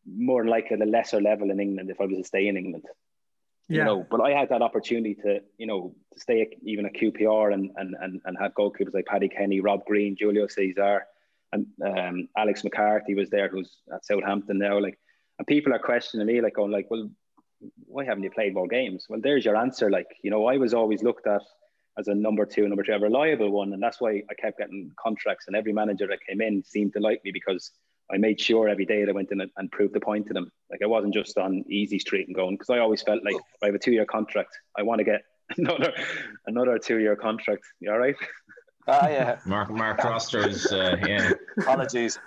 more likely at a lesser level in England if I was to stay in England. Yeah. You know, but I had that opportunity to, you know, to stay at, even at QPR and and and, and have goalkeepers like Paddy Kenny, Rob Green, Julio Cesar, and um, Alex McCarthy was there, who's at Southampton now. Like, and people are questioning me, like, going, like, well, why haven't you played more games? Well, there's your answer. Like, you know, I was always looked at as a number two, number three, a reliable one. And that's why I kept getting contracts. And every manager that came in seemed to like me because I made sure every day that I went in and proved the point to them. Like, I wasn't just on easy street and going, because I always felt like I have a two year contract, I want to get another another two year contract. You all right? Ah, yeah. Mark Mark Rossiter's, uh, yeah. Apologies.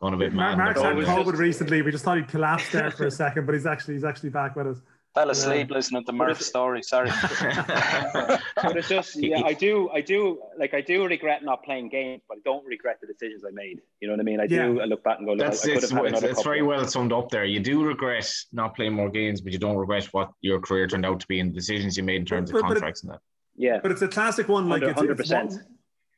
Going a bit mad. Mark's had COVID just... recently. We just thought he'd collapsed there for a second, but he's actually he's actually back with us. Fell asleep listening to Murph's story. Sorry. but it's just yeah, I do I do like I do regret not playing games, but I don't regret the decisions I made. You know what I mean? I do. I look back and go, look, That's, I could have had another It's very well summed up there. You do regret not playing more games, but you don't regret what your career turned out to be and the decisions you made in terms but, of contracts and that. Yeah. But it's a classic one like 100%. it's, it's.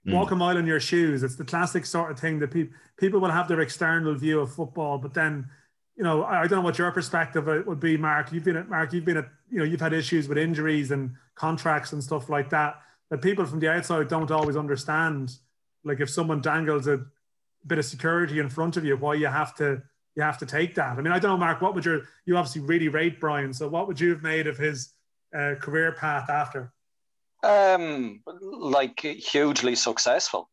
Walk a mile in your shoes. It's the classic sort of thing that people people will have their external view of football, but then you know, I, I don't know what your perspective would be, Mark. You've been at Mark. You've been at you know, you've had issues with injuries and contracts and stuff like that that people from the outside don't always understand. Like if someone dangles a bit of security in front of you, why you have to you have to take that. I mean, I don't know, Mark. What would your you obviously really rate Brian? So what would you have made of his uh, career path after? Um, like hugely successful.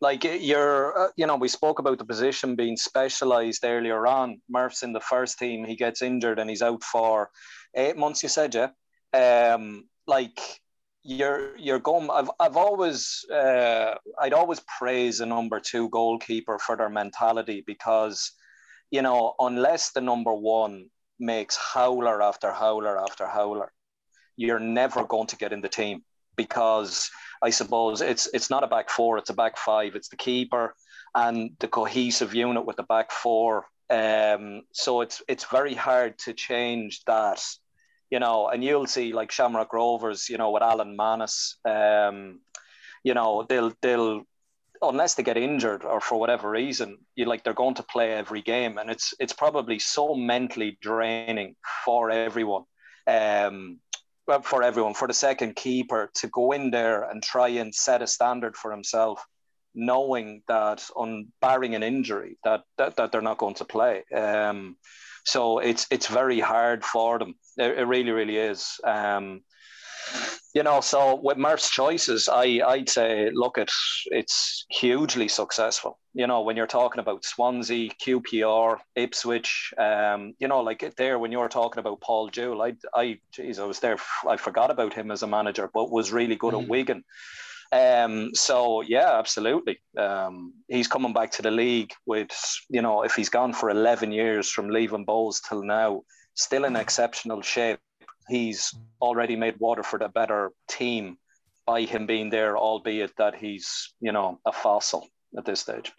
Like you're, uh, you know, we spoke about the position being specialised earlier on. Murph's in the first team. He gets injured and he's out for eight months. You said, yeah. Um, like you're you're going. I've I've always uh, I'd always praise a number two goalkeeper for their mentality because, you know, unless the number one makes howler after howler after howler, you're never going to get in the team because I suppose it's it's not a back four, it's a back five. It's the keeper and the cohesive unit with the back four. Um, so it's it's very hard to change that, you know. And you'll see like Shamrock Rovers, you know, with Alan Mannus, um, you know, they'll they'll unless they get injured or for whatever reason, you like they're going to play every game, and it's it's probably so mentally draining for everyone. Um, for everyone, for the second keeper to go in there and try and set a standard for himself, knowing that on barring an injury, that that, that they're not going to play. Um, so it's it's very hard for them. It, it really, really is. Um, you know, so with Murph's choices, I I'd say look at it's hugely successful. You know, when you're talking about Swansea, QPR, Ipswich, um, you know, like there when you were talking about Paul Jewell, I I geez, I was there. I forgot about him as a manager, but was really good mm. at Wigan. Um, so yeah, absolutely. Um, he's coming back to the league with, you know, if he's gone for 11 years from leaving Bohs till now, still in exceptional shape he's already made Waterford a better team by him being there, albeit that he's, you know, a fossil at this stage.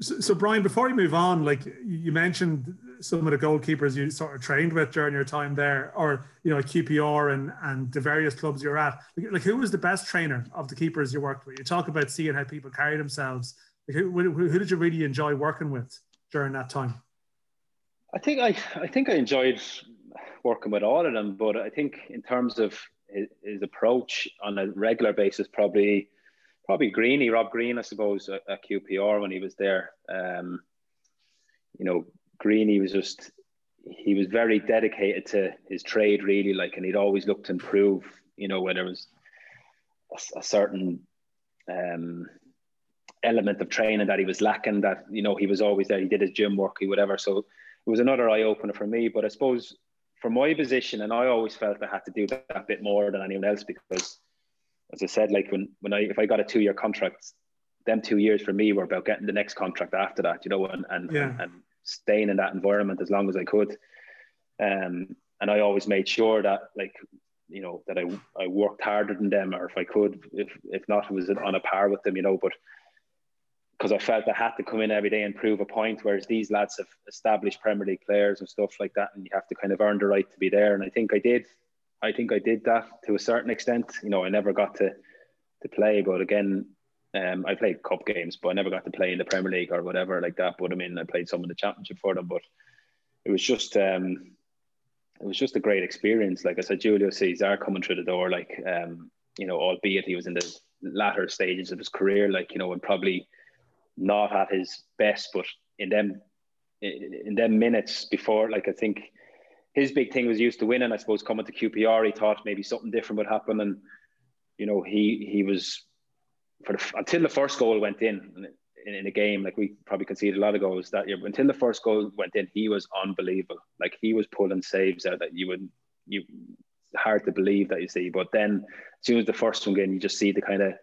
So, so, Brian, before you move on, like you mentioned some of the goalkeepers you sort of trained with during your time there, or you know, QPR and and the various clubs you're at. Like, like who was the best trainer of the keepers you worked with? You talk about seeing how people carry themselves. Like, who, who, who did you really enjoy working with during that time? I think I I think I enjoyed working with all of them. But I think in terms of his, his approach on a regular basis, probably probably Greeny, Rob Green, I suppose, at, at QPR when he was there. Um, you know, Greeny was just he was very dedicated to his trade, really. Like, and he'd always looked to improve. You know, when there was a, a certain um, element of training that he was lacking, that you know he was always there. He did his gym work, he whatever. So it was another eye opener for me. But I suppose for my position, and I always felt I had to do that bit more than anyone else because, as I said, like when when I if I got a two year contract, them two years for me were about getting the next contract after that, you know, and and, yeah. and, and staying in that environment as long as I could. Um, and I always made sure that like you know that I I worked harder than them, or if I could, if if not, it was on a par with them, you know. But because I felt I had to come in every day and prove a point. Whereas these lads have established Premier League players and stuff like that, and you have to kind of earn the right to be there. And I think I did. I think I did that to a certain extent. You know, I never got to to play, but again, um, I played cup games, but I never got to play in the Premier League or whatever like that. But I mean, I played some in the Championship for them. But it was just, um, it was just a great experience. Like I said, Julio Cesar coming through the door, like um, you know, albeit he was in the latter stages of his career, like you know, and probably not at his best, but in them in them minutes before, like I think his big thing was used to winning. I suppose coming to QPR, he thought maybe something different would happen, and you know he he was for the, until the first goal went in, in in a game. Like we probably conceded a lot of goals that year, but until the first goal went in, he was unbelievable. Like he was pulling saves out that you would you hard to believe that you see. But then as soon as the first one again, you just see the kind of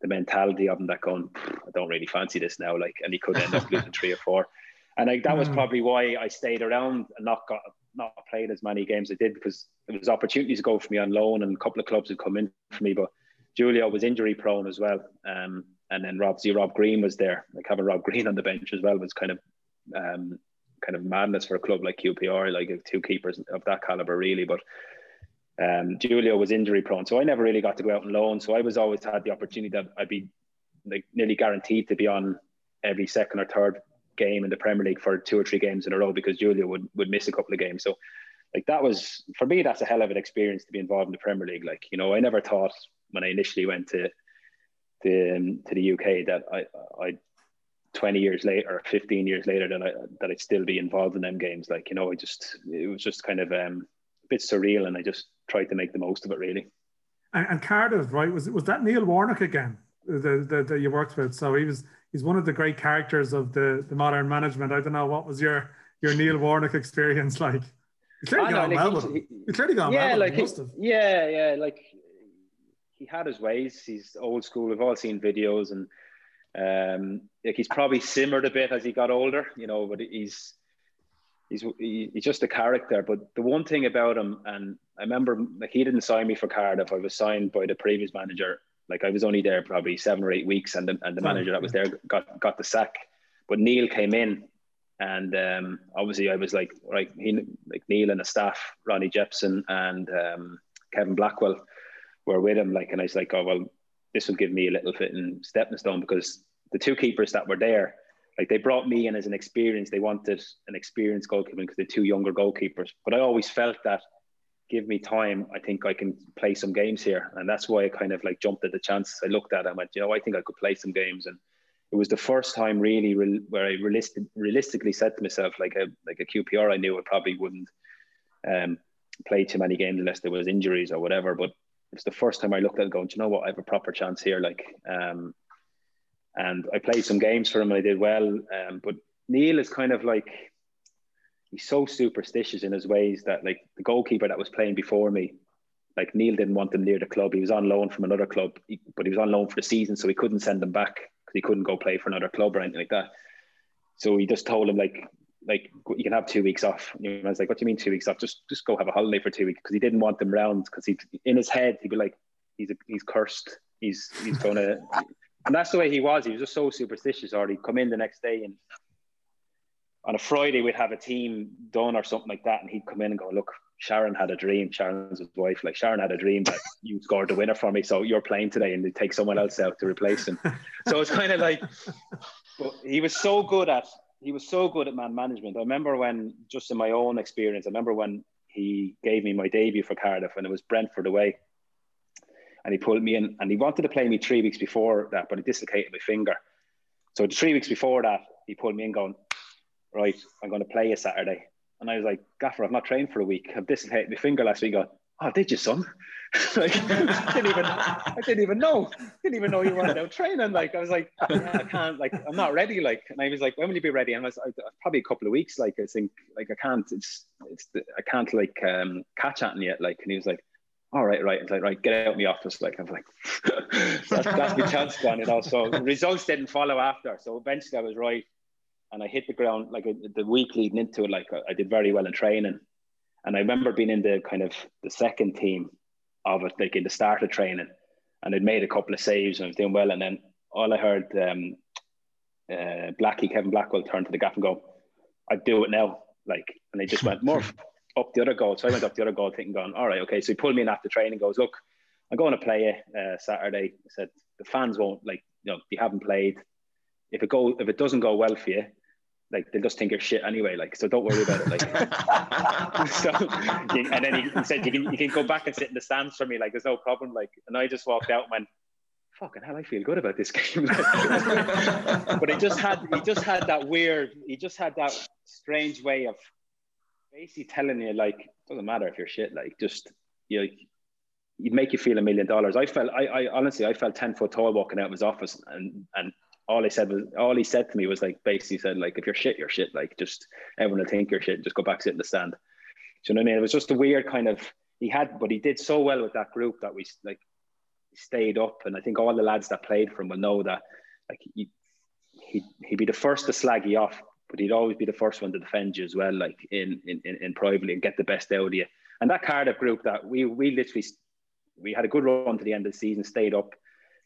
the mentality of him that going, I don't really fancy this now. Like, and he could end up losing three or four. And like that was hmm. probably why I stayed around and not got not played as many games as I did because there was opportunities to go for me on loan and a couple of clubs had come in for me. But Julio was injury prone as well. Um, and then Rob Z Rob Green was there. Like having Rob Green on the bench as well was kind of um, kind of madness for a club like QPR, like two keepers of that caliber, really. But um, Julio was injury prone, so I never really got to go out on loan. So I was always had the opportunity that I'd be like nearly guaranteed to be on every second or third game in the Premier League for two or three games in a row because Julio would would miss a couple of games. So like that was for me that's a hell of an experience to be involved in the Premier League. Like you know I never thought when I initially went to the um, to the UK that I I 20 years later or 15 years later that I that I'd still be involved in them games. Like, you know, I just it was just kind of um, a bit surreal and I just tried to make the most of it really. And, and Cardiff, right? Was was that Neil Warnock again that, that, you worked with? So he was he's one of the great characters of the, the modern management. I don't know what was your your Neil Warnock experience like. You clearly got well with him. You clearly got yeah, well like he, yeah, yeah, like he had his ways. He's old school. We've all seen videos and um, like he's probably simmered a bit as he got older, you know, but he's he's he's just a character. But the one thing about him, and I remember like he didn't sign me for Cardiff. I was signed by the previous manager. Like I was only there probably seven or eight weeks, and the, and the manager that was there got got the sack. But Neil came in, and um, obviously I was like, right, he like Neil and the staff, Ronnie Jepson and um, Kevin Blackwell were with him. Like, and I was like, oh well, this will give me a little bit in stepping stone because the two keepers that were there, like they brought me in as an experience. They wanted an experienced goalkeeper because they're two younger goalkeepers. But I always felt that give me time, I think I can play some games here. And that's why I kind of like jumped at the chance. I looked at it and went, you know, I think I could play some games. And it was the first time really re- where I realistic, realistically said to myself, like a like a QPR, I knew I probably wouldn't um, play too many games unless there was injuries or whatever. But it's the first time I looked at it going, you know what, I have a proper chance here. Like, um, and I played some games for him and I did well. Um, but Neil is kind of like, he's so superstitious in his ways that like the goalkeeper that was playing before me, like Neil didn't want them near the club. He was on loan from another club, but he was on loan for the season, so he couldn't send them back because he couldn't go play for another club or anything like that. So he just told him like, like you can have two weeks off. And I was like, what do you mean two weeks off? Just just go have a holiday for two weeks because he didn't want them round because he in his head he'd be like, he's a, he's cursed. He's he's gonna, and that's the way he was. He was just so superstitious. Or he'd come in the next day and on a Friday we'd have a team done or something like that, and he'd come in and go, look, Sharon had a dream. Sharon's his wife. Like Sharon had a dream that you scored the winner for me, so you're playing today, and they take someone else out to replace him. So it's kind of like, but he was so good at he was so good at man management. I remember when, just in my own experience, I remember when he gave me my debut for Cardiff, and it was Brentford away, and he pulled me in, and he wanted to play me three weeks before that, but he dislocated my finger. So the three weeks before that, he pulled me in, going, "Right, I'm going to play you Saturday." And I was like, "Gaffer, I've not trained for a week. I've dislocated my finger last week." Going, "Oh, did you, son?" like, I didn't even, I didn't even know, didn't even know you weren't out training. Like, I was like, I can't, like, I'm not ready. Like, and I was like, when will you be ready? And I was like, probably a couple of weeks. Like, I think, like, I can't, it's, it's, I can't like um, catch at yet. Like, and he was like, all right, right. It's like, right, get out of my office. Like, I'm like, that's, that's my chance gone, you know. So results didn't follow after. So eventually I was right. And I hit the ground like the week leading into it, like I did very well in training. And I remember being in the kind of the second team of it, like in the start of training, and I'd made a couple of saves and I was doing well. And then all I heard, um, uh, Blackie Kevin Blackwell turn to the gaff and go, "I'd do it now." Like, and they just went more up the other goal. So I went up the other goal, thinking, "Going, all right, okay." So he pulled me in after training. Goes, "Look, I'm going to play you uh, Saturday." I said, "The fans won't like, you know, you haven't played. If it go, if it doesn't go well for you, like they'll just think you're shit anyway. Like, so don't worry about it. Like, so, and then he, he, said, you can, you can go back and sit in the stands for me. Like, there's no problem. Like, and I just walked out and went, fucking hell, I feel good about this game. but he just had, he just had that weird, he just had that strange way of basically telling you, like, doesn't matter if you're shit. Like, just, you know, he'd make you feel a million dollars. I felt, I, I honestly, I felt 10 foot tall walking out of his office and, and all he said was all he said to me was like basically said like if you're shit you're shit like just everyone will think you're shit just go back sit in the stand Do you know what I mean it was just a weird kind of he had but he did so well with that group that we like stayed up and I think all the lads that played for him will know that like he, he he'd be the first to slag you off but he'd always be the first one to defend you as well like in in, in privately and get the best out of you and that Cardiff group that we we literally we had a good run to the end of the season stayed up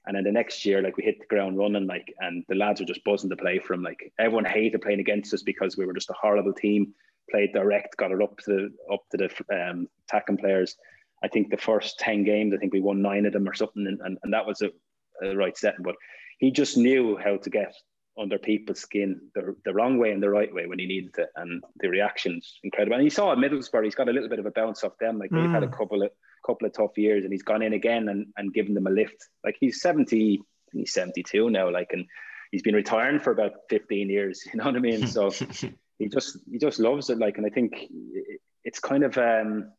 and then the next year, like we hit the ground running, like, and the lads were just buzzing to play for him. Like everyone hated playing against us because we were just a horrible team. Played direct, got it up to the, up to the um, attacking players. I think the first ten games, I think we won nine of them or something, and, and, and that was a, a right setting. But he just knew how to get under people's skin the, the wrong way and the right way when he needed it. And the reaction's incredible. And he saw at Middlesbrough, he's got a little bit of a bounce off them. Like they've mm. had a mm. couple of couple of tough years and he's gone in again and, and given them a lift. Like he's 70, he's 72 now, like and he's been retiring for about 15 years, you know what I mean? So he just he just loves it. Like and I think it's kind of um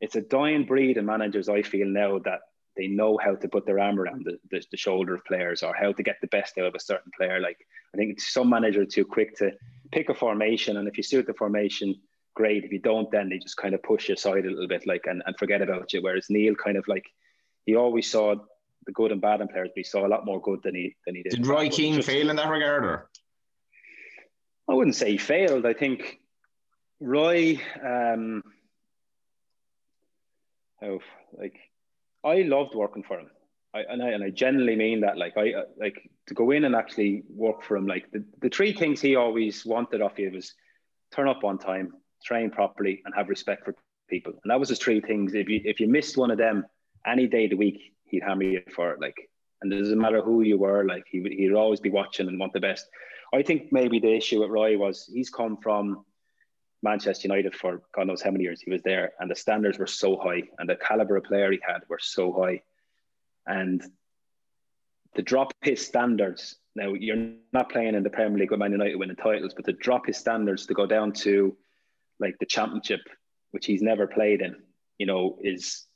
it's a dying breed of managers I feel now that they know how to put their arm around the, the, the, shoulder of players or how to get the best out of a certain player. Like I think some managers are too quick to pick a formation, and if you suit the formation, great. If you don't, then they just kind of push you aside a little bit, like and, and forget about you. Whereas Neil kind of like he always saw the good and bad in players, but he saw a lot more good than he than he did. Did Roy Keane just, fail in that regard, or? I wouldn't say he failed. I think Roy. Um, oh, like I loved working for him. I, and I and I genuinely mean that. Like I uh, like to go in and actually work for him. Like the, the three things he always wanted off you was turn up on time, train properly, and have respect for people. And that was his three things. If you if you missed one of them any day of the week, he'd hammer you for it. Like, and it doesn't matter who you were. Like he would he'd always be watching and want the best. I think maybe the issue with Roy was he's come from Manchester United for God knows how many years he was there, and the standards were so high, and the caliber of player he had were so high, and to drop his standards. Now you're not playing in the Premier League with Man United winning titles, but to drop his standards to go down to like the Championship, which he's never played in, you know, is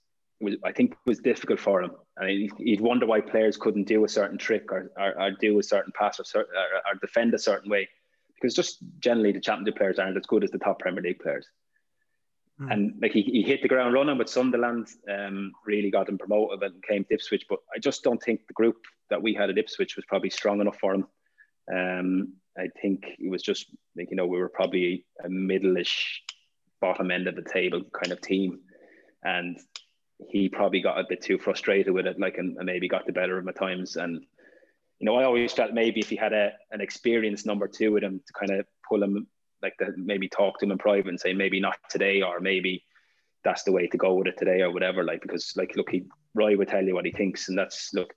was, I think was difficult for him. I mean, he'd wonder why players couldn't do a certain trick or, or, or do a certain pass or, or, or defend a certain way because just generally the championship players aren't as good as the top Premier League players. Mm. And like he, he hit the ground running with Sunderland, um, really got him promoted and came to Ipswich. But I just don't think the group that we had at Ipswich was probably strong enough for him. Um, I think it was just like you know we were probably a middle-ish, bottom end of the table kind of team, and he probably got a bit too frustrated with it, like and, and maybe got the better of him at times. And you know, I always felt maybe if he had a an experienced number two with him to kind of pull him, like to maybe talk to him in private and say maybe not today, or maybe that's the way to go with it today, or whatever. Like because like look, he Roy would tell you what he thinks, and that's look.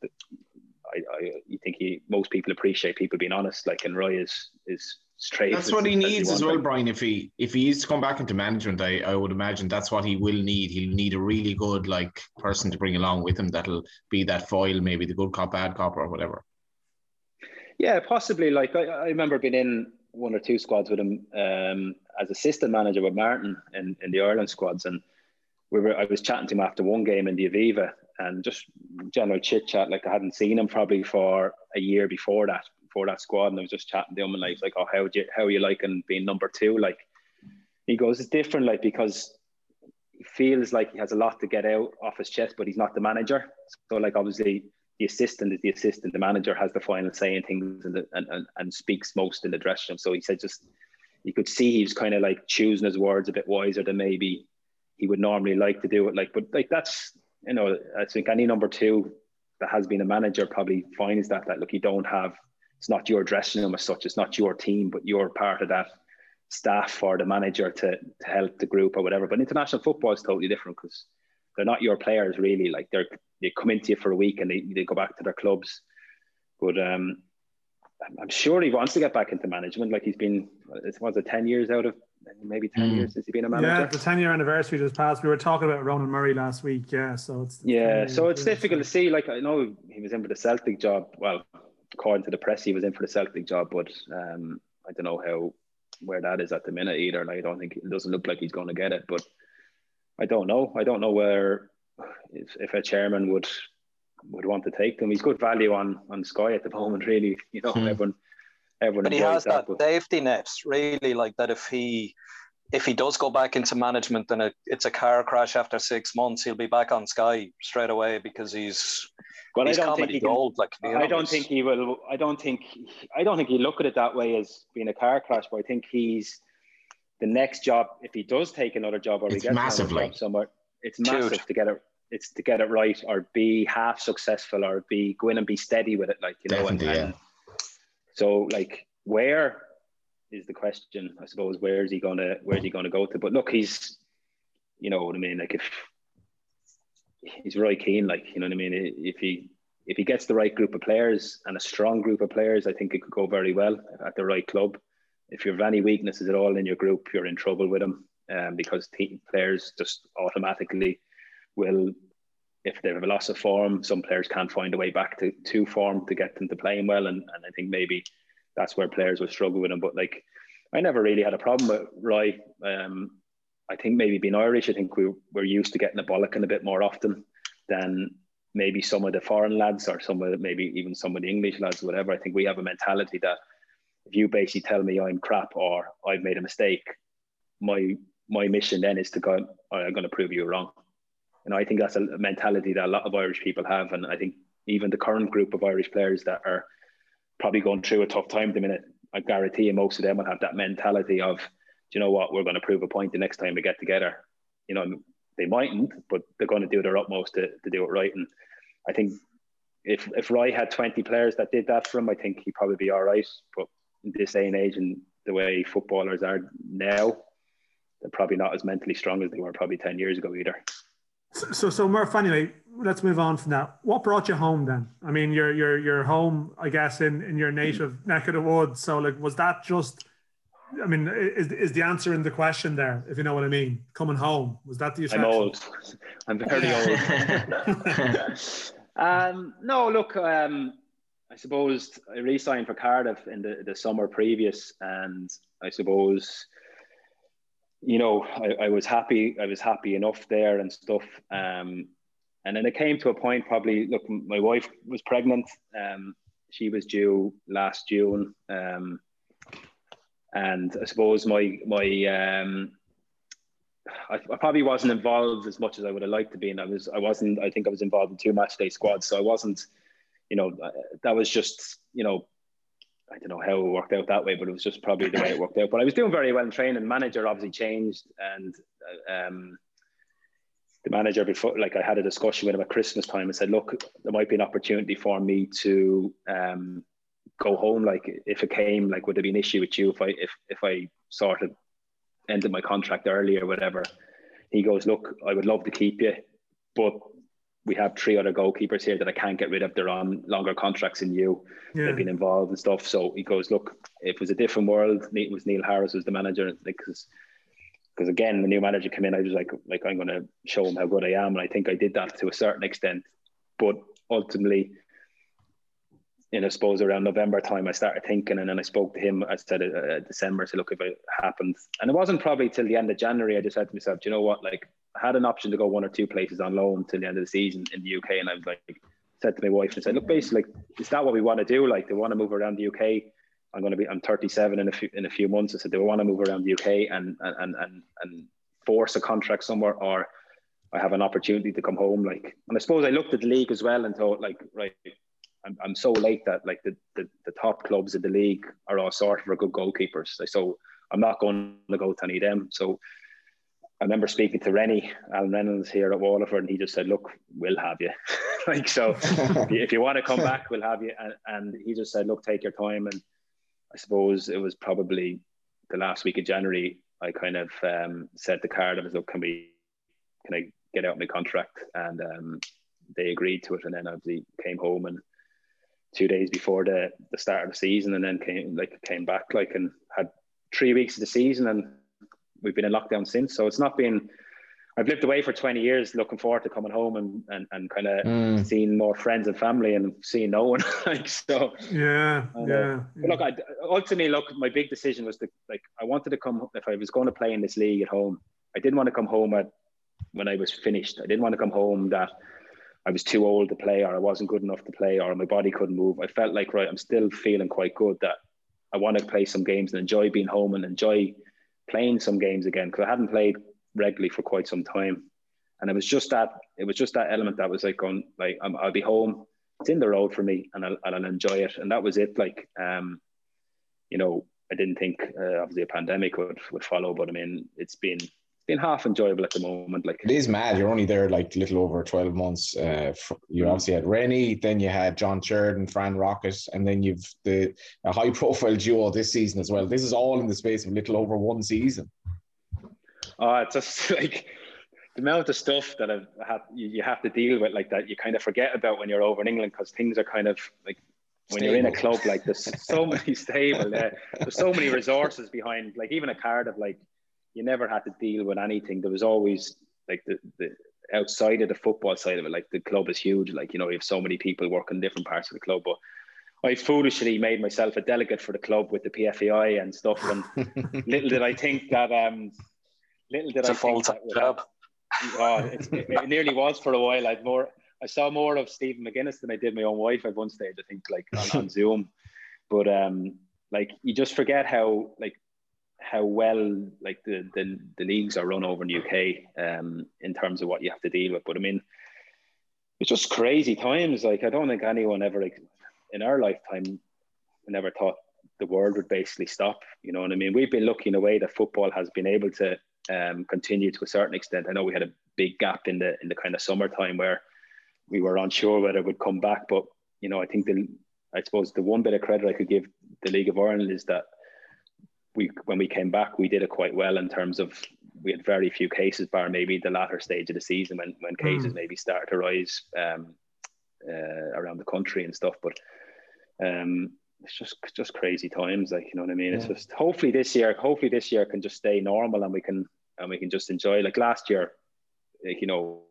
I, I you think he most people appreciate people being honest, like and Roy is is straight. That's what he needs as well, Brian. If he if he is to come back into management, I, I would imagine that's what he will need. He'll need a really good like person to bring along with him that'll be that foil, maybe the good cop, bad cop, or whatever. Yeah, possibly. Like I, I remember being in one or two squads with him um, as assistant manager with Martin in, in the Ireland squads, and we were. I was chatting to him after one game in the Aviva, and just general chit chat. Like I hadn't seen him probably for a year before that, before that squad, and I was just chatting to him and like, like, oh, how do you, how are you liking being number two? Like, he goes, it's different, like because he feels like he has a lot to get out off his chest, but he's not the manager. So like obviously the assistant is the assistant. The manager has the final say in things and, and, and, and speaks most in the dressing room. So he said just you could see he was kind of like choosing his words a bit wiser than maybe he would normally like to do it. Like, but like that's you know, I think any number two that has been a manager probably finds that that look, you don't have it's not your dressing room as such, it's not your team, but you're part of that staff or the manager to to help the group or whatever. But international football is totally different because they're not your players really. Like they're they come into you for a week and they, they go back to their clubs. But um, I'm sure he wants to get back into management. Like he's been, it was it ten years out of maybe ten mm. years since he's been a manager. Yeah, the ten year anniversary just passed. We were talking about Ronan Murray last week. Yeah, so it's yeah, so it's difficult to see. Like I know he was in for the Celtic job. Well, according to the press, he was in for the Celtic job, but um, I don't know how where that is at the minute either. Like I don't think it doesn't look like he's going to get it, but I don't know. I don't know where if, if a chairman would would want to take them. He's good value on on Sky at the moment. Really, you know, hmm. everyone everyone. But he has that, that safety net, really, like that. If he if he does go back into management and it, it's a car crash after six months, he'll be back on Sky straight away because he's well, he's I don't think he gold. Can, like you know, I don't think he will. I don't think. I don't think he look at it that way as being a car crash. But I think he's the next job. If he does take another job or it's he gets massively somewhere, it's massive Huge. to get it. It's to get it right or be half successful or be go in and be steady with it, like you know. And, yeah. so, like, where is the question? I suppose. Where is he gonna? Where's he gonna go to? But look, he's, you know what I mean. Like if he's really keen, like you know what I mean. If he if he gets the right group of players and a strong group of players, I think it could go very well at the right club. If you have any weaknesses at all in your group, you're in trouble with them um, because players just automatically will, if they have a loss of form, some players can't find a way back to, to form to get them to playing well. And, and I think maybe that's where players will struggle with them. But like, I never really had a problem with Roy. Um, I think maybe being Irish, I think we, we're used to getting a bollocking a bit more often than maybe some of the foreign lads or some of the, maybe even some of the English lads, whatever. I think we have a mentality that if you basically tell me I'm crap or I've made a mistake, my my mission then is to go, I'm going to prove you wrong. And I think that's a mentality that a lot of Irish people have. And I think even the current group of Irish players that are probably going through a tough time at the minute, I guarantee you most of them will have that mentality of, do you know what, we're going to prove a point the next time we get together. You know, they mightn't, but they're going to do their utmost to, to do it right. And I think if if Roy had 20 players that did that for him, I think he'd probably be all right. But this day and age and the way footballers are now, they're probably not as mentally strong as they were probably 10 years ago either. So, so, so Murph, anyway, let's move on from that. What brought you home then? I mean, you're, you're, you're home, I guess, in, in your native neck of the woods. So, like, was that just I mean, is, is the answer in the question there, if you know what I mean? Coming home, was that the attraction? I'm old. I'm very old. um, no, look, um, I suppose I re-signed for Cardiff in the, the summer previous, and I suppose, you know, I, I was happy. I was happy enough there and stuff. Um, and then it came to a point. Probably, look, my wife was pregnant. Um, she was due last June. Um, and I suppose my my um, I, I, probably wasn't involved as much as I would have liked to be, and I was I wasn't. I think I was involved in two match day squads, so I wasn't. You know, uh, that was just you know, I don't know how it worked out that way, but it was just probably the way it worked out. But I was doing very well in training. Manager obviously changed, and uh, um, the manager before, like I had a discussion with him at Christmas time and said, look, there might be an opportunity for me to um, go home like if it came like would there be an issue with you if i if if i sort of ended my contract early or whatever he goes look i would love to keep you but we have three other goalkeepers here that i can't get rid of. They're on longer contracts than you. Yeah. they've been involved and stuff. So he goes look if it was a different world it was neil harris was the manager because because again the new manager came in i was like like i'm going to show him how good i am and i think i did that to a certain extent. But ultimately and I suppose around November time, I started thinking, and then I spoke to him. I said, uh, uh December, said, look, if it happened, and it wasn't probably till the end of January. I just said to myself, do you know what? Like, I had an option to go one or two places on loan till the end of the season in the UK, and I was like, said to my wife and said, look, basically, like, is that what we want to do? Like, we want to move around the UK? I'm going to be, I'm 37 in a few in a few months. I said, do I want to move around the UK and and and and force a contract somewhere, or I have an opportunity to come home? Like, and I suppose I looked at the league as well and thought, like, right I'm, I'm so late that like the, the, the top clubs of the league are all sorted for good goalkeepers. So I'm not going to go to any of them. So I remember speaking to Rennie, Alan Reynolds here at Waterford, and he just said, "Look, we'll have you." like so, if, you, if you, want to come back, we'll have you. And, and he just said, "Look, take your time." And I suppose it was probably the last week of January. I kind of um, said to Cardiff, "Look, can we, can I get out my contract?" And um, they agreed to it. And then obviously came home and two days before the, the start of the season and then came like came back like and had three weeks of the season and we've been in lockdown since. So it's not been I've lived away for 20 years looking forward to coming home and, and, and kind of mm. seeing more friends and family and seeing no one like so yeah and, yeah, uh, yeah. look I, ultimately look my big decision was to like I wanted to come if I was going to play in this league at home I didn't want to come home at when I was finished I didn't want to come home that I was too old to play or I wasn't good enough to play or my body couldn't move. I felt like, right, I'm still feeling quite good that I want to play some games and enjoy being home and enjoy playing some games again because I hadn't played regularly for quite some time. And it was just that, it was just that element that was like going, like, i will be home. It's in the road for me and I'll, and I'll enjoy it. And that was it. Like, um, you know, I didn't think uh, obviously a pandemic would, would follow, but I mean, it's been been half enjoyable at the moment. Like it is mad. You're only there like a little over twelve months. Uh, you mm. obviously had Rennie, then you had John Sheridan, Fran Rocket, and then you've the a high profile duo this season as well. This is all in the space of little over one season. Oh, it's just like the amount of stuff that I've had, you, have to deal with like that, you kind of forget about when you're over in England because things are kind of like when stable. you're in a club like there's so many stable, uh, there's so many resources behind. Like even a Cardiff, like you never had to deal with anything. There was always like the, the outside of the football side of it. Like the club is huge. Like you know, you have so many people working different parts of the club, but I foolishly made myself a delegate for the club with the PFAI and stuff. And little did I think that um, little did it's I a full time job. Oh, it, it, nearly was for a while. I'd more, I saw more of Stephen McGuinness than I did my own wife at one stage. I think, like on, on Zoom, but um, like you just forget how like how well like the, the the leagues are run over in the UK um in terms of what you have to deal with. But I mean, it's just crazy times. Like I don't think anyone ever like in our lifetime never thought the world would basically stop. You know what I mean? We've been lucky in a way that football has been able to um, continue to a certain extent. I know we had a big gap in the in the kind of summertime where we were unsure whether it would come back, but you know, I think the I suppose the one bit of credit I could give the League of Ireland is that we when we came back, we did it quite well in terms of we had very few cases, bar maybe the latter stage of the season when when cases mm. maybe started to rise um, uh, around the country and stuff. But um, it's just just crazy times, like you know what I mean. Yeah. It's just hopefully this year, hopefully this year can just stay normal and we can and we can just enjoy. Like last year, like you know,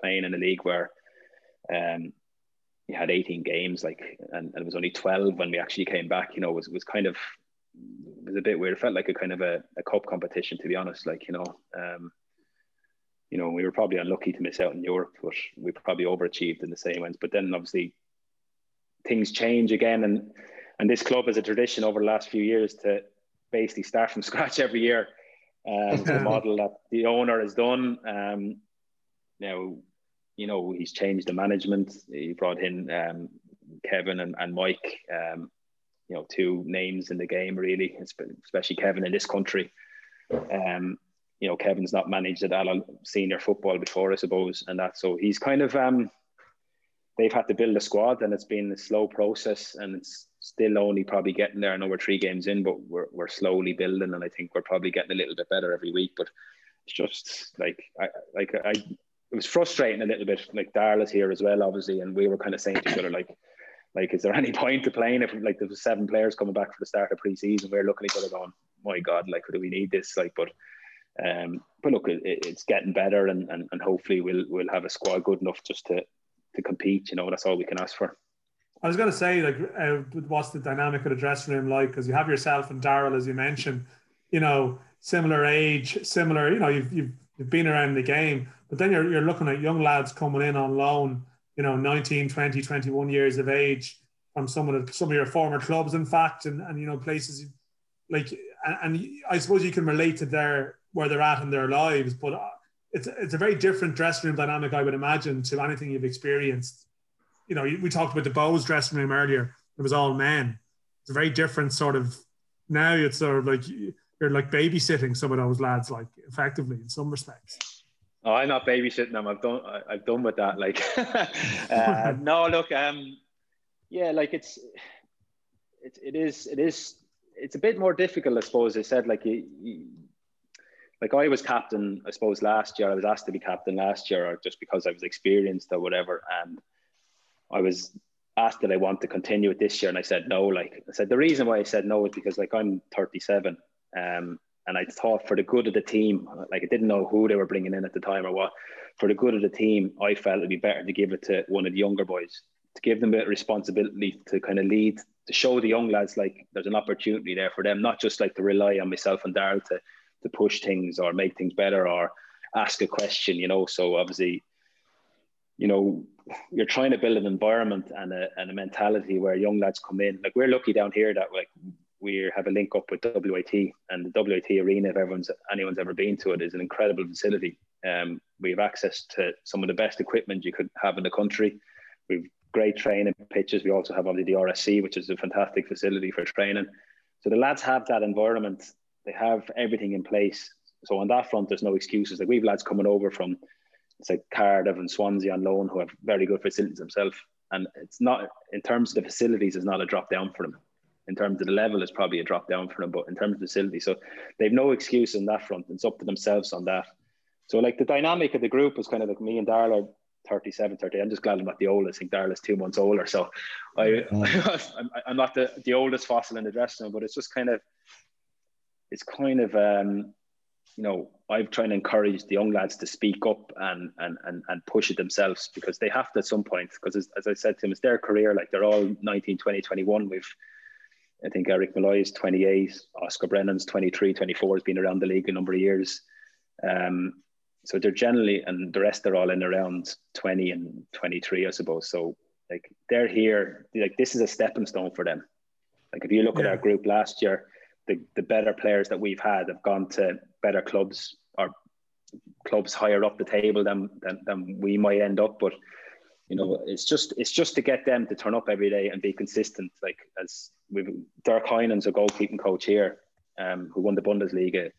playing in a league where um, you had 18 games, like and, and it was only 12 when we actually came back. You know, was was kind of was a bit weird. It felt like a kind of a, a cup competition, to be honest. Like you know, um, you know, we were probably unlucky to miss out in Europe, but we probably overachieved in the same ones. But then obviously things change again, and and this club has a tradition over the last few years to basically start from scratch every year. Um, the model that the owner has done. Um, now, you know, he's changed the management. He brought in um, Kevin and, and Mike. Um, you know, two names in the game really, especially Kevin in this country. Um, you know, Kevin's not managed at all senior football before, I suppose, and that so he's kind of um, they've had to build a squad, and it's been a slow process, and it's still only probably getting there. I know we're three games in, but we're we're slowly building, and I think we're probably getting a little bit better every week. But it's just like I like I it was frustrating a little bit. Like Daryl's here as well, obviously, and we were kind of saying to each other like like, is there any point to playing if like there's seven players coming back for the start of preseason? We're looking at each other going, my God, like, do we need this? Like, but um, but look, it, it's getting better, and, and and hopefully we'll we'll have a squad good enough just to to compete. You know, that's all we can ask for. I was going to say, like, uh, what's the dynamic of the dressing room like? Because you have yourself and Daryl, as you mentioned, you know, similar age, similar, you know, you've, you've, you've been around the game, but then you're, you're looking at young lads coming in on loan you know 19 20 21 years of age from some of the, some of your former clubs in fact and, and you know places like and, and I suppose you can relate to their where they're at in their lives but uh, it's it's a very different dressing room dynamic I would imagine to anything you've experienced. You know we talked about the Bohs dressing room earlier. It was all men. It's a very different sort of now it's sort of like you're like babysitting some of those lads like effectively in some respects Oh, I'm not babysitting them. I've done. I've done with that. Like, uh, no, look. Um, yeah, like it's, it, it is, it is, it's a bit more difficult, I suppose. I said like you, you, like I was captain, I suppose last year. I was asked to be captain last year, or just because I was experienced or whatever, and I was asked that I want to continue it this year, and I said no. Like I said, the reason why I said no is because like I'm 37. Um, and I thought for the good of the team, like I didn't know who they were bringing in at the time or what, for the good of the team, I felt it'd be better to give it to one of the younger boys, to give them a responsibility to kind of lead, to show the young lads like there's an opportunity there for them, not just like to rely on myself and Daryl to, to push things or make things better or ask a question, you know. So obviously, you know, you're trying to build an environment and a, and a mentality where young lads come in. Like we're lucky down here that like we have a link up with WIT and the WIT arena if everyone's anyone's ever been to it is an incredible facility. Um, we have access to some of the best equipment you could have in the country. We've great training pitches. We also have obviously the RSC which is a fantastic facility for training. So the lads have that environment. They have everything in place. So on that front there's no excuses. Like we've lads coming over from it's like Cardiff and Swansea on loan who have very good facilities themselves. And it's not in terms of the facilities it's not a drop down for them in terms of the level is probably a drop down for them, but in terms of facility, so they've no excuse on that front. It's up to themselves on that. So like the dynamic of the group was kind of like me and Daryl 37, 30. I'm just glad I'm not the oldest. I think Daryl's two months older. So I. I'm, I'm not the, the oldest fossil in the dressing room, but it's just kind of, it's kind of, um, you know, I've tried to encourage the young lads to speak up and and and, and push it themselves because they have to at some point. Because as, as I said to them, it's their career. Like they're all 19, 20, 21. We've, I think Eric Malloy is 28, Oscar Brennan's 23, 24, has been around the league a number of years. Um, so they're generally, and the rest are all in around 20 and 23, I suppose. So like they're here, like this is a stepping stone for them. Like if you look yeah. at our group last year, the, the better players that we've had have gone to better clubs or clubs higher up the table than, than, than we might end up. But you know, it's just it's just to get them to turn up every day and be consistent. Like as we've Dirk Heinen's a goalkeeping coach here, um, who won the Bundesliga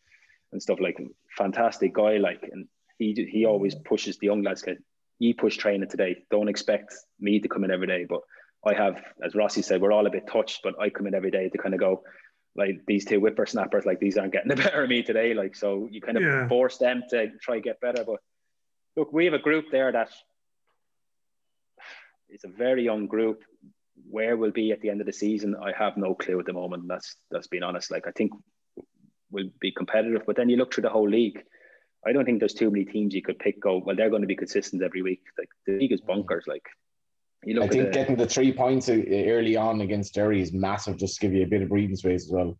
and stuff like fantastic guy. Like and he he always pushes the young lads. Like, you push training today. Don't expect me to come in every day, but I have, as Rossi said, we're all a bit touched, but I come in every day to kind of go, like these two whippersnappers, like these aren't getting the better of me today. Like, so you kind of yeah. force them to try get better. But look, we have a group there that it's a very young group. Where we'll be at the end of the season, I have no clue at the moment. That's that's being honest. Like I think we'll be competitive, but then you look through the whole league. I don't think there's too many teams you could pick. Go well, they're going to be consistent every week. Like the league is bunkers. Like you know, I think the, getting the three points early on against Derry is massive. Just to give you a bit of breathing space as well.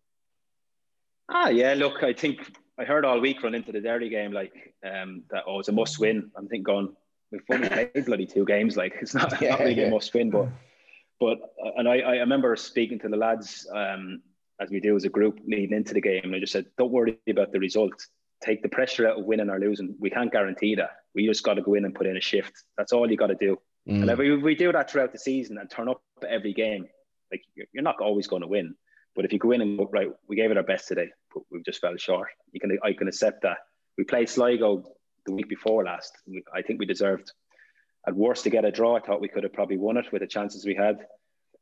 Ah, yeah. Look, I think I heard all week run into the Derry game like um, that. Oh, it's a must win. I'm thinking, going, we've only played bloody two games. Like it's not, yeah, not really yeah. a must win, but but and I, I remember speaking to the lads um, as we do as a group leading into the game. And I just said, don't worry about the result. Take the pressure out of winning or losing. We can't guarantee that. We just got to go in and put in a shift. That's all you got to do. Mm. And if we, we do that throughout the season and turn up every game, like you're not always going to win. But if you go in and go, right, we gave it our best today, but we just fell short. You can I can accept that. We played Sligo the week before last. We, I think we deserved at worst to get a draw. I thought we could have probably won it with the chances we had.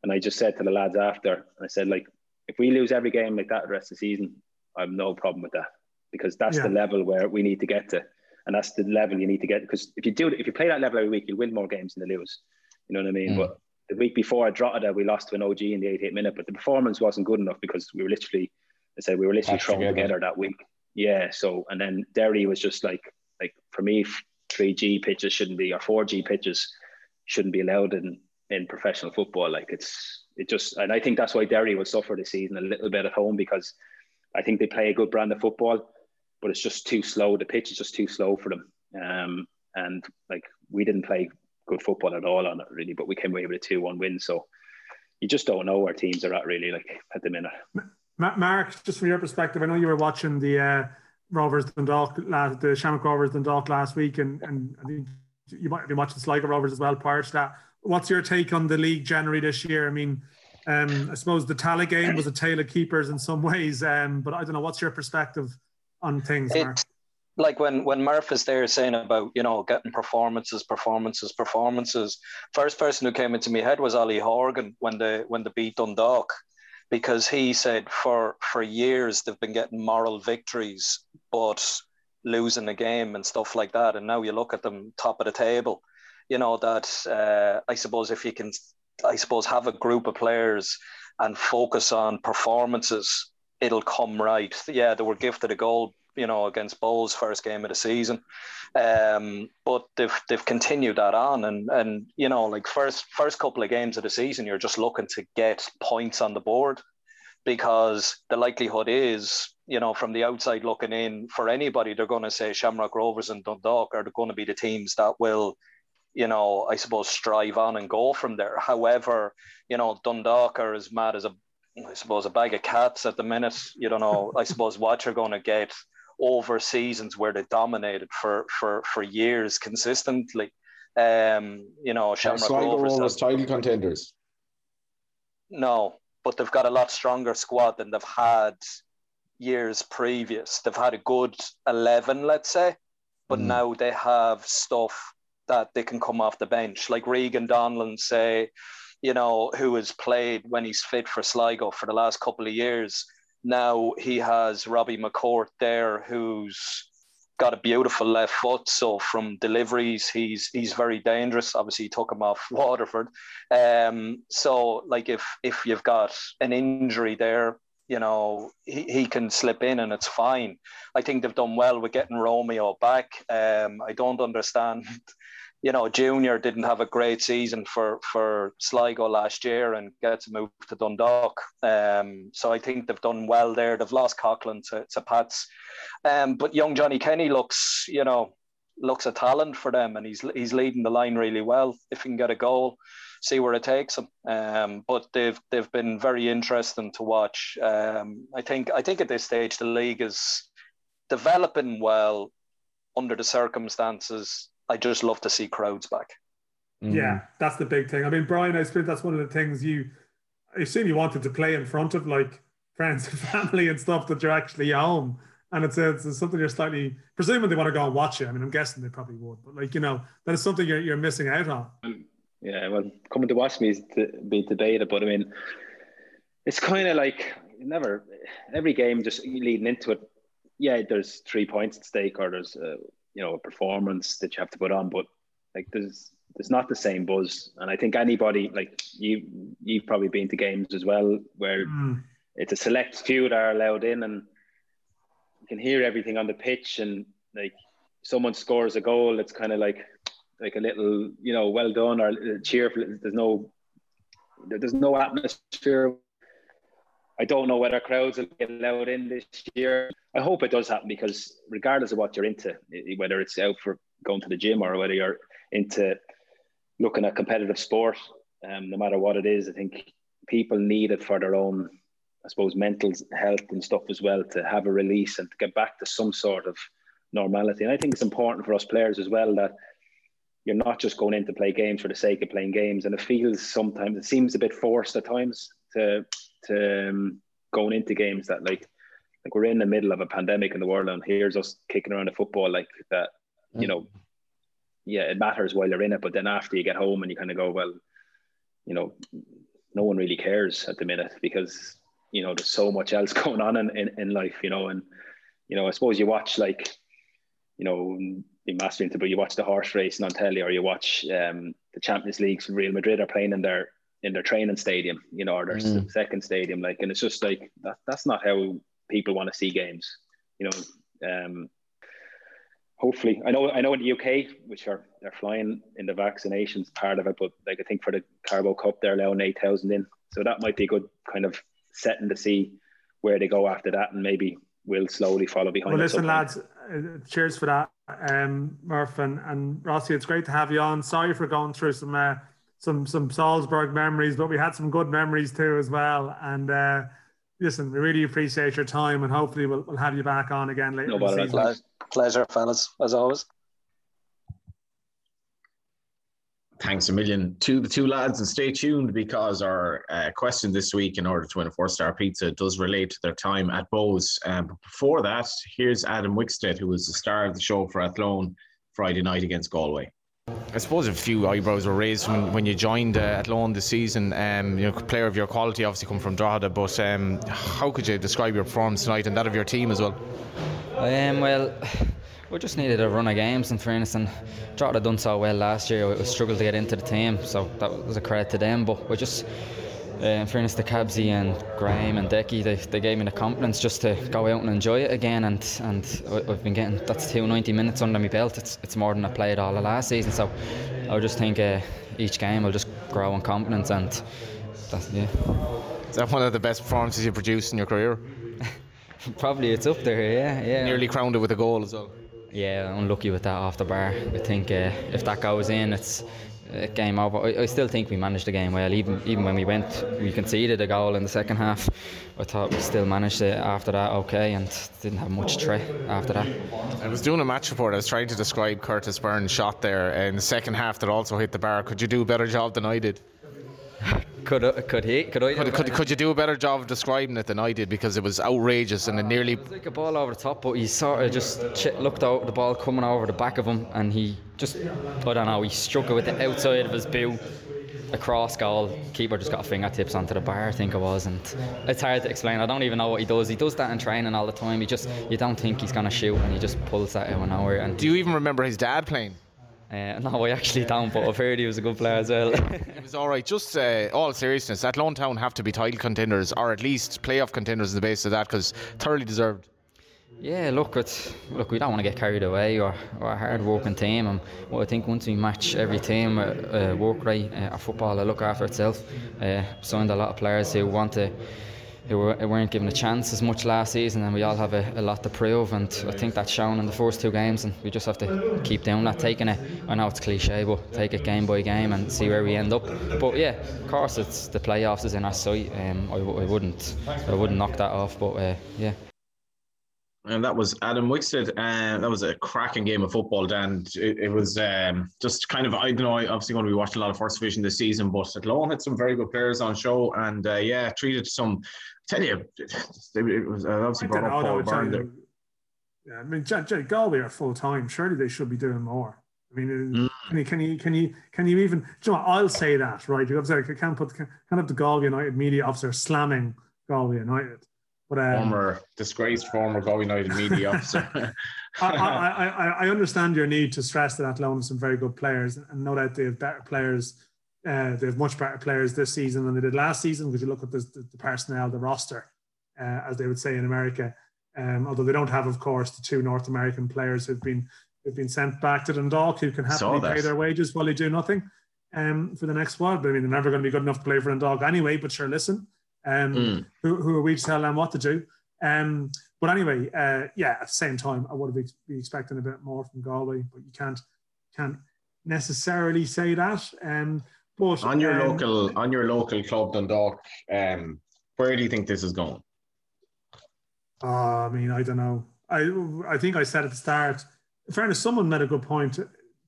And I just said to the lads after, I said, like, if we lose every game like that the rest of the season, I have no problem with that because that's yeah. the level where we need to get to and that's the level you need to get. Because if you do, if you play that level every week, you'll win more games than you lose. You know what I mean? Mm. But the week before I dropped Drogheda, we lost to an OG in the 88 minute, but the performance wasn't good enough because we were literally, I said, we were literally thrown together. together that week. Yeah. So and then Derry was just like, like for me, three G pitches shouldn't be or four G pitches shouldn't be allowed in in professional football. Like it's it just, and I think that's why Derry will suffer this season a little bit at home because I think they play a good brand of football but it's just too slow. The pitch is just too slow for them. Um, and like we didn't play good football at all on it really, but we came away with a two-one win. So you just don't know where teams are at really, like at the minute. Mark, just from your perspective, I know you were watching the uh, Rovers Dundalk, last, the Shamrock Rovers Dundalk last week, and, and I think you might have been watching Sligo Rovers as well prior to that. What's your take on the league generally this year? I mean, um, I suppose the Tallaght game was a tale of keepers in some ways, um, but I don't know. What's your perspective on things, Mark? like when when Murph is there saying about you know getting performances, performances, performances. First person who came into my head was Ali Horgan when the when the beat Dundalk, because he said for for years they've been getting moral victories, but losing the game and stuff like that. And now you look at them top of the table. You know that uh, I suppose if you can, I suppose have a group of players and focus on performances it'll come right. Yeah, they were gifted a goal, you know, against Bohs first game of the season, um, but they've they've continued that on, and and you know, like first first couple of games of the season, you're just looking to get points on the board, because the likelihood is, you know, from the outside looking in, for anybody, they're going to say Shamrock Rovers and Dundalk are going to be the teams that will you know, I suppose strive on and go from there. However, you know, Dundalk are as mad as a I suppose a bag of cats at the minute. You don't know. I suppose what you're going to get over seasons where they dominated for for for years consistently. Um, you know, Shamrock Rovers was title contenders. No, but they've got a lot stronger squad than they've had years previous. They've had a good eleven, let's say, but mm. now they have stuff that they can come off the bench, like Regan Donelon say you know, who has played when he's fit for Sligo for the last couple of years. Now he has Robbie McCourt there, who's got a beautiful left foot. So from deliveries, he's he's very dangerous. Obviously, he took him off Waterford. Um, so like if if you've got an injury there, you know he, he can slip in and it's fine. I think they've done well with getting Romeo back. Um, I don't understand you know, Junior didn't have a great season for for Sligo last year and gets moved to Dundalk. Um, so I think they've done well there. They've lost Coughlan to, to Pats, um, but young Johnny Kenny looks, you know, looks a talent for them, and he's he's leading the line really well. If he can get a goal, see where it takes him. Um, but they've they've been very interesting to watch. Um, I think I think at this stage the league is developing well under the circumstances I just love to see crowds back. Mm. Yeah, that's the big thing. I mean, Brian, I suppose that's one of the things you. I assume you wanted to play in front of like friends and family and stuff that you're actually home, and it's, a, it's something you're slightly presuming they want to go and watch it. I mean, I'm guessing they probably would, but like you know, that is something you're you're missing out on. Yeah, well, coming to watch me is to be debated, but I mean, it's kind of like never every game just leading into it. Yeah, there's three points at stake, or there's uh, you know a performance that you have to put on but like there's there's not the same buzz and i think anybody like you you've probably been to games as well where mm. it's a select few that are allowed in and you can hear everything on the pitch and like someone scores a goal it's kind of like like a little you know well done or cheerful there's no there's no atmosphere I don't know whether crowds will get allowed in this year. I hope it does happen because regardless of what you're into, whether it's out for going to the gym or whether you're into looking at competitive sport, um, no matter what it is, I think people need it for their own, I suppose, mental health and stuff as well to have a release and to get back to some sort of normality. And I think it's important for us players as well that you're not just going in to play games for the sake of playing games. And it feels sometimes, it seems a bit forced at times to to um, going into games that like like we're in the middle of a pandemic in the world and here's us kicking around a football like that you know yeah it matters while you're in it. But then after you get home and you kind of go well you know no one really cares at the minute because you know there's so much else going on in, in, in life you know and you know I suppose you watch like you know be mastering to but you watch the horse racing on telly or you watch um, the Champions Leagues Real Madrid are playing in their in their training stadium, you know, or their mm. second stadium. Like, and it's just like that. That's not how people want to see games. You know, um, hopefully, I know. I know in the UK, which are they're flying in the vaccinations part of it, but like I think for the Carabao Cup, they're allowing eight thousand in, so that might be a good kind of setting to see where they go after that, and maybe we'll slowly follow behind. Well, listen, lads, uh, cheers for that, um, Murph and, and Rossi. It's great to have you on. Sorry for going through some. Uh, some some Salzburg memories, but we had some good memories too as well. And uh, listen, we really appreciate your time, and hopefully we'll, we'll have you back on again later. No bother, pleasure, pleasure, fellas, as always. Thanks a million to the two lads, and stay tuned because our uh, question this week, in order to win a four-star pizza, does relate to their time at Bohs. Um, but before that, here's Adam Wixted, who was the star of the show for Athlone Friday night against Galway. I suppose a few eyebrows were raised when, when you joined uh, Athlone this season. Um, you know, a player of your quality obviously come from Drogheda, but um, how could you describe your performance tonight and that of your team as well? Um, well, we just needed a run of games in fairness, and Drogheda done so well last year. We struggled to get into the team, so that was a credit to them. But we just uh, in fairness to Cabsy and Graham and Decky, they, they gave me the confidence just to go out and enjoy it again. And and I've been getting that's two 90 minutes under my belt. It's it's more than I played all the last season. So I just think uh, each game I'll just grow in confidence and that's yeah. Is that one of the best performances you've produced in your career? Probably it's up there. Yeah, yeah. Nearly crowned it with a goal as well. Yeah, unlucky with that off the bar. I think uh, if that goes in, it's Uh, game over. I, I, still think we managed the game well. Even even when we went, we conceded a goal in the second half. I thought we still managed it after that okay, and didn't have much threat after that. I was doing a match report. I was trying to describe Curtis Byrne's shot there in the second half that also hit the bar. Could you do a better job than I did? could uh, could he? Could I? Could, could, could, you do a better job of describing it than I did because it was outrageous and it nearly. It was like a ball over the top, but he sort of just looked out the ball coming over the back of him, and he just I don't know. He struck it with the outside of his boot, a cross goal. Keeper just got a fingertips onto the bar, I think it was, and it's hard to explain. I don't even know what he does. He does that in training all the time. He just you don't think he's gonna shoot, and he just pulls that out of nowhere. And do you even remember his dad playing? Uh, no, I actually don't, but I've heard he was a good player as well. it was all right. Just uh, all seriousness, Athlone Town have to be title contenders, or at least playoff contenders, on the basis of that, because thoroughly deserved. Yeah, look, it's, look, we don't want to get carried away. Or a hard working team, and well, I think once we match every team, uh, uh, work right, uh, our football will look after itself. Uh, signed a lot of players who want to who weren't given a chance as much last season, and we all have a, a, lot to prove. And I think that's shown in the first two games, and we just have to keep doing that, taking it. I know it's cliche, but take it game by game and see where we end up. But yeah, of course, it's the playoffs is in our sight. Um, I, I wouldn't, I wouldn't knock that off. But uh, yeah. And that was Adam Wixted. Uh, that was a cracking game of football, Dan. It, it was um, just kind of, I don't know, obviously going to be watching a lot of First Division this season, but Athlone had some very good players on show and, uh, yeah, treated some, tell you, it was uh, obviously brought up Paul Byrne there. Yeah, I mean, J- Galway are full time. Surely they should be doing more. I mean, mm. can you can you can you can you even? You know, I'll say that right. You have I can't put can't have the Galway United media officer slamming Galway United. But um, former disgraced former Galway United media officer. I, I, I, I, understand your need to stress that Athlone have some very good players, and no doubt they have better players. Uh, they have much better players this season than they did last season because you look at the, the, the personnel, the roster, uh, as they would say in America. Um, although they don't have, of course, the two North American players who've been who've been sent back to Dundalk who can happily pay their wages while they do nothing um, for the next while. But I mean, they're never going to be good enough to play for Dundalk anyway. But sure, listen, um, mm. who, who are we to tell them what to do? Um, but anyway, uh, yeah, at the same time, I would have be expecting a bit more from Galway, but you can't can't necessarily say that. Um, but on your um, local on your local club Dundalk, um, where do you think this is going? Uh, I mean, I don't know. I I think I said at the start. In fairness, someone made a good point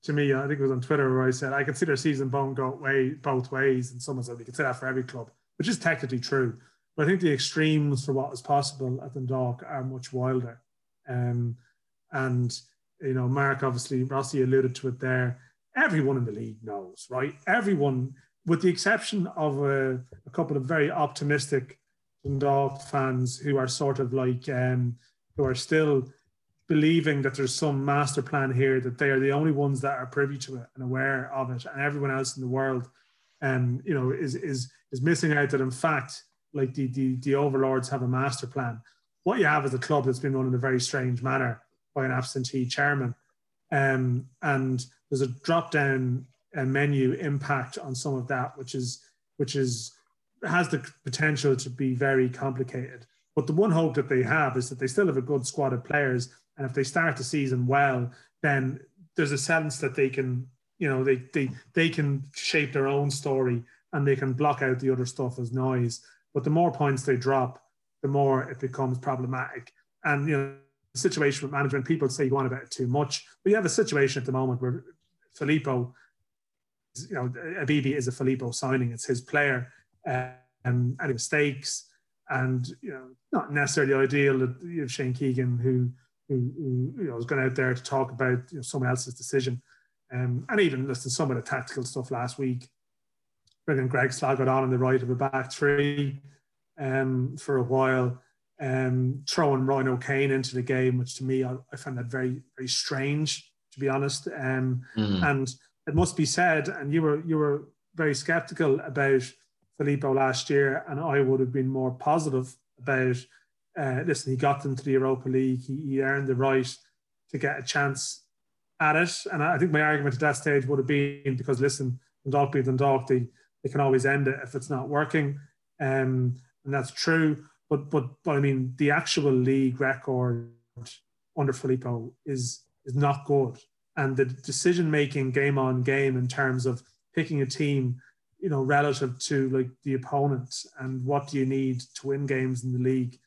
to me. I think it was on Twitter where I said I their season bone go way both ways, and someone said we could say that for every club which is technically true. But I think the extremes for what is possible at Dundalk are much wilder. Um, and, you know, Mark obviously, Rossi alluded to it there. Everyone in the league knows, right? Everyone, with the exception of a, a couple of very optimistic Dundalk fans who are sort of like, um, who are still believing that there's some master plan here, that they are the only ones that are privy to it and aware of it, and everyone else in the world um, you know, is is is missing out that in fact, like the, the the overlords have a master plan. What you have is a club that's been run in a very strange manner by an absentee chairman, um, and there's a drop down uh, menu impact on some of that, which is which is has the potential to be very complicated. But the one hope that they have is that they still have a good squad of players, and if they start the season well, then there's a sense that they can you know they they they can shape their own story and they can block out the other stuff as noise but the more points they drop the more it becomes problematic and you know the situation with management people say you want about it too much but you have a situation at the moment where filippo you know abibi is a filippo signing. It's his player um, and mistakes and you know not necessarily ideal that you have shane keegan who who, who you know was going out there to talk about you know, someone else's decision. Um, and even listen some of the tactical stuff last week, bringing Greg Sloggett on in the right of a back three um, for a while, um, throwing Ryan O'Kane into the game, which to me I, I found that very very strange to be honest. Um, mm. And it must be said, and you were you were very sceptical about Filippo last year, and I would have been more positive about. Uh, listen, he got them to the Europa League. He, he earned the right to get a chance at it. And I think my argument at that stage would have been because listen, Dundalk being Dundalk, they, they can always end it if it's not working. Um, and that's true. But, but but I mean the actual league record under Filippo is is not good. And the decision making game on game in terms of picking a team, you know, relative to like the opponent and what do you need to win games in the league.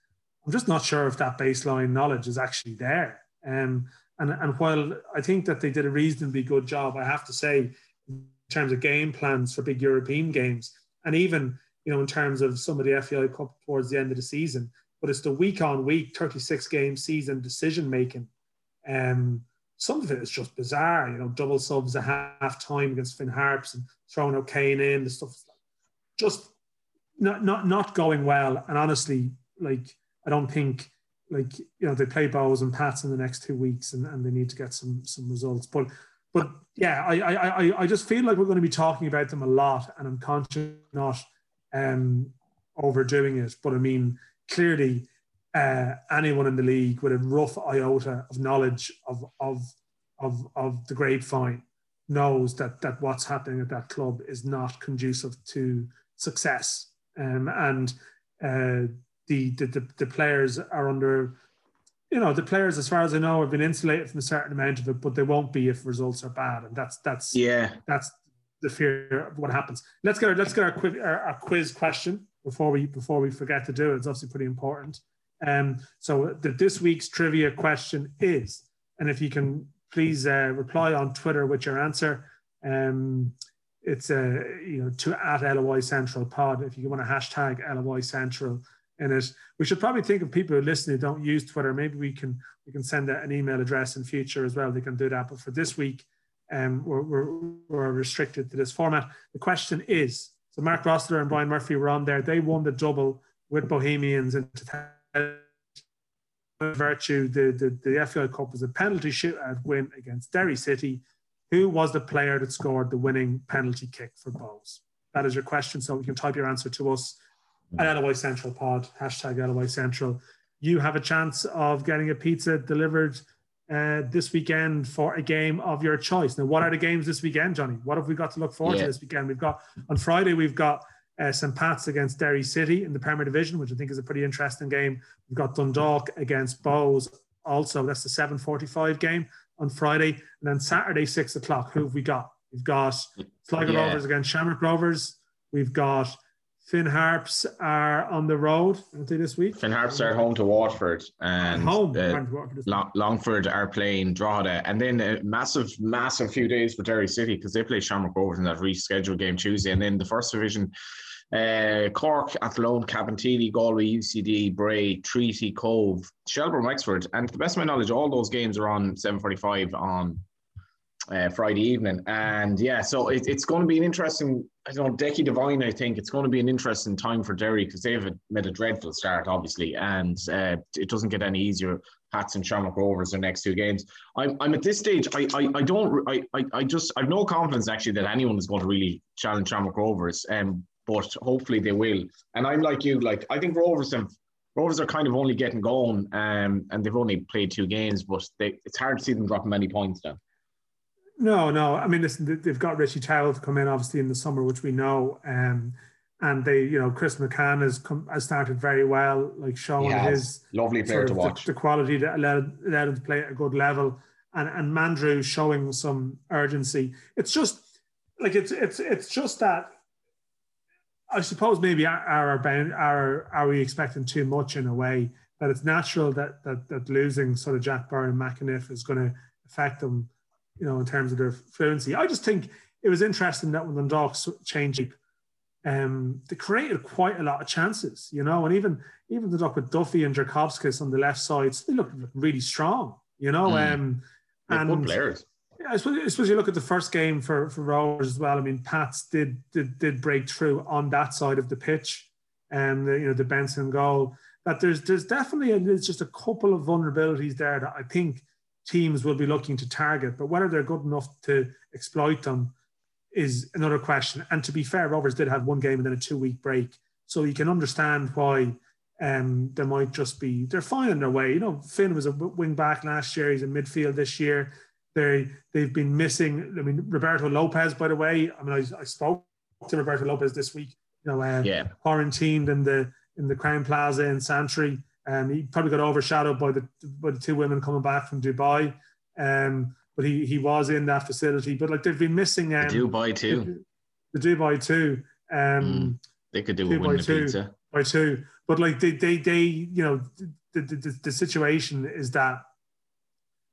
I'm just not sure if that baseline knowledge is actually there. Um, and, and while I think that they did a reasonably good job, I have to say, in terms of game plans for big European games, and even you know in terms of some of the FAI Cup towards the end of the season, but it's the week on week, 36 game season decision making um, some of it is just bizarre. You know, double subs at half time against Finn Harps and throwing O'Kane in, the stuff just not not not going well. And honestly, like I don't think like you know they play Bohs and Pats in the next two weeks, and, and they need to get some some results. But but yeah, I I I just feel like we're going to be talking about them a lot, and I'm conscious not um overdoing it. But I mean, clearly, uh, anyone in the league with a rough iota of knowledge of of of of the grapevine knows that that what's happening at that club is not conducive to success. Um, and uh, the, the, the players are under, you know, the players, as far as I know, have been insulated from a certain amount of it, but they won't be if results are bad, and that's that's yeah, that's the fear of what happens. Let's get our, let's get our quiz, our, our quiz question before we before we forget to do it. It's obviously pretty important. Um, so the, this week's trivia question is, and if you can please uh, reply on Twitter with your answer. Um, it's a you know to at LOI Central Pod if you want to hashtag LOI Central in it. We should probably think of people who listen who don't use Twitter. Maybe we can we can send an email address in future as well. They can do that. But for this week, um, we're, we're, we're restricted to this format. The question is: so Mark Rossiter and Brian Murphy were on there. They won the double with Bohemians in virtue. The, the the FAI Cup was a penalty shootout win against Derry City. Who was the player that scored the winning penalty kick for Bohs? That is your question. So you can type your answer to us at LOI Central Pod, hashtag LOI Central. You have a chance of getting a pizza delivered uh, this weekend for a game of your choice. Now, what are the games this weekend, Johnny? What have we got to look forward yeah. to this weekend? We've got on Friday, we've got uh, St. Pat's against Derry City in the Premier Division, which I think is a pretty interesting game. We've got Dundalk against Bohs also. That's the 7.45 game on Friday. And then Saturday, six o'clock, who have we got? We've got Sligo yeah. Rovers against Shamrock Rovers. We've got Finn Harps are on the road, aren't they, this week? Finn Harps are home to Waterford and home. Uh, Longford are playing Drogheda. And then a massive, massive few days for Derry City because they play Shamrock Rovers in that rescheduled game Tuesday. And then the first division uh, Cork, Athlone, Cabinteely, Galway, UCD, Bray, Treaty, Cobh, Shelbourne, Wexford. And to the best of my knowledge, all those games are on 7.45 on uh, Friday evening. And yeah, so it, it's going to be an interesting, I don't know, Decky Devine, I think it's going to be an interesting time for Derry because they've made a dreadful start, obviously, and uh, it doesn't get any easier. Pats and Shamrock Rovers their next two games. I'm, I'm at this stage, I, I, I don't, I, I, I just, I've no confidence actually that anyone is going to really challenge Shamrock Rovers. Um, but hopefully they will. And I'm like you, like I think Rovers have Rovers are kind of only getting going, um, and they've only played two games, but they, it's hard to see them dropping many points now. No, no. I mean, listen, they've got Richie Towell to come in, obviously in the summer, which we know, um, and they, you know, Chris McCann has come has started very well, like showing his lovely player to watch, the, the, quality that allowed, allowed him to play at a good level, and and Mandroiu showing some urgency. It's just like it's it's it's just that I suppose maybe are are, are we expecting too much in a way that it's natural that that, that losing sort of Jack Byrne and McEneff is going to affect them, you know, in terms of their fluency. I just think it was interesting that when the Dogs changed, um, they created quite a lot of chances, you know, and even even the Duck with Duffy and Jurkovskis on the left side, they looked really strong, you know, mm. um, and good players yeah, I suppose, I suppose you look at the first game for for Rovers as well. I mean, Pats did did did break through on that side of the pitch, and the, you know the Benson goal. That there's there's definitely a, there's just a couple of vulnerabilities there that I think teams will be looking to target, but whether they're good enough to exploit them is another question. And to be fair, Rovers did have one game and then a two week break, so you can understand why um, they might just be they're fine in their way. You know, Finn was a wing back last year; he's in midfield this year. They they've been missing. I mean, Roberto Lopez, by the way. I mean, I, I spoke to Roberto Lopez this week. You know, uh, yeah. quarantined in the in the Crowne Plaza in Santry. and he probably got overshadowed by the by the two women coming back from Dubai. Um, but he he was in that facility. But like they've been missing um, the Dubai too. The, the Dubai too. Um, mm, they could do it with two, pizza by two. But like they they they you know the, the the situation is that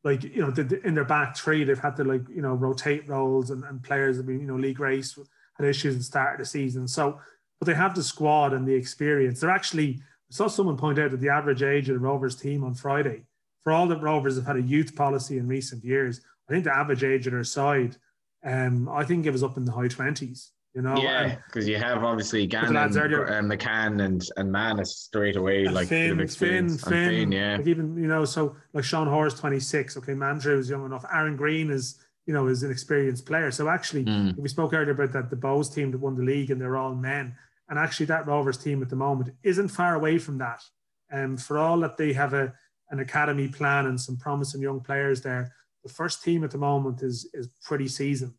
like you know the, in their back three they've had to like you know rotate roles and, and players have been you know Lee Grace had issues at the start of the season so but they have the squad and the experience they're actually I saw someone point out that the average age of the Rovers team on Friday for all that Rovers have had a youth policy in recent years, I think the average age of their side, um, I think it was up in the high twenties. You know, yeah, because you have obviously Gannon, and McCann, and and Mannus straight away, like Finn, Finn, Finn, Finn, yeah. Like even you know, so like Sean Hoare, twenty six. Okay, Mandroiu is young enough. Aaron Greene is you know is an experienced player. So actually, mm. we spoke earlier about that the Bohs team that won the league, and they're all men. And actually, that Rovers team at the moment isn't far away from that. And um, for all that they have a an academy plan and some promising young players there, the first team at the moment is is pretty seasoned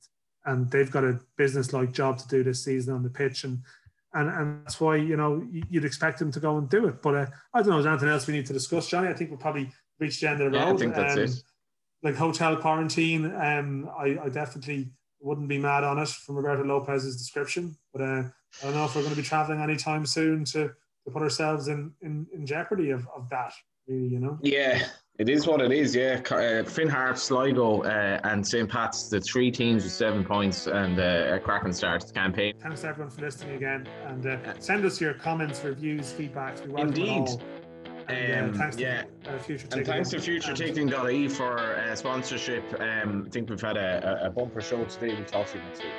and they've got a business-like job to do this season on the pitch, and and and that's why you know you'd expect them to go and do it. But uh, I don't know. Is anything else we need to discuss, Johnny? I think we'll probably reach the end of the yeah, road. I think that's um, it. Like hotel quarantine, um, I, I definitely wouldn't be mad on it from Roberto Lopez's description. But uh, I don't know if we're going to be traveling anytime soon to, to put ourselves in, in, in jeopardy of, of that. Really, you know. Yeah, it is what it is, yeah. Uh, Finn Harp, Sligo, uh, and St. Pat's, the three teams with seven points and uh, a cracking start to the campaign. Thanks everyone for listening again. And uh, send us your comments, reviews, feedbacks. We welcome Indeed. And, uh, um, thanks yeah. to uh, Future And thanks to FutureTicketing.ie for uh, sponsorship. Um, I think we've had a, a, bumper show today. We'll talk to you next week.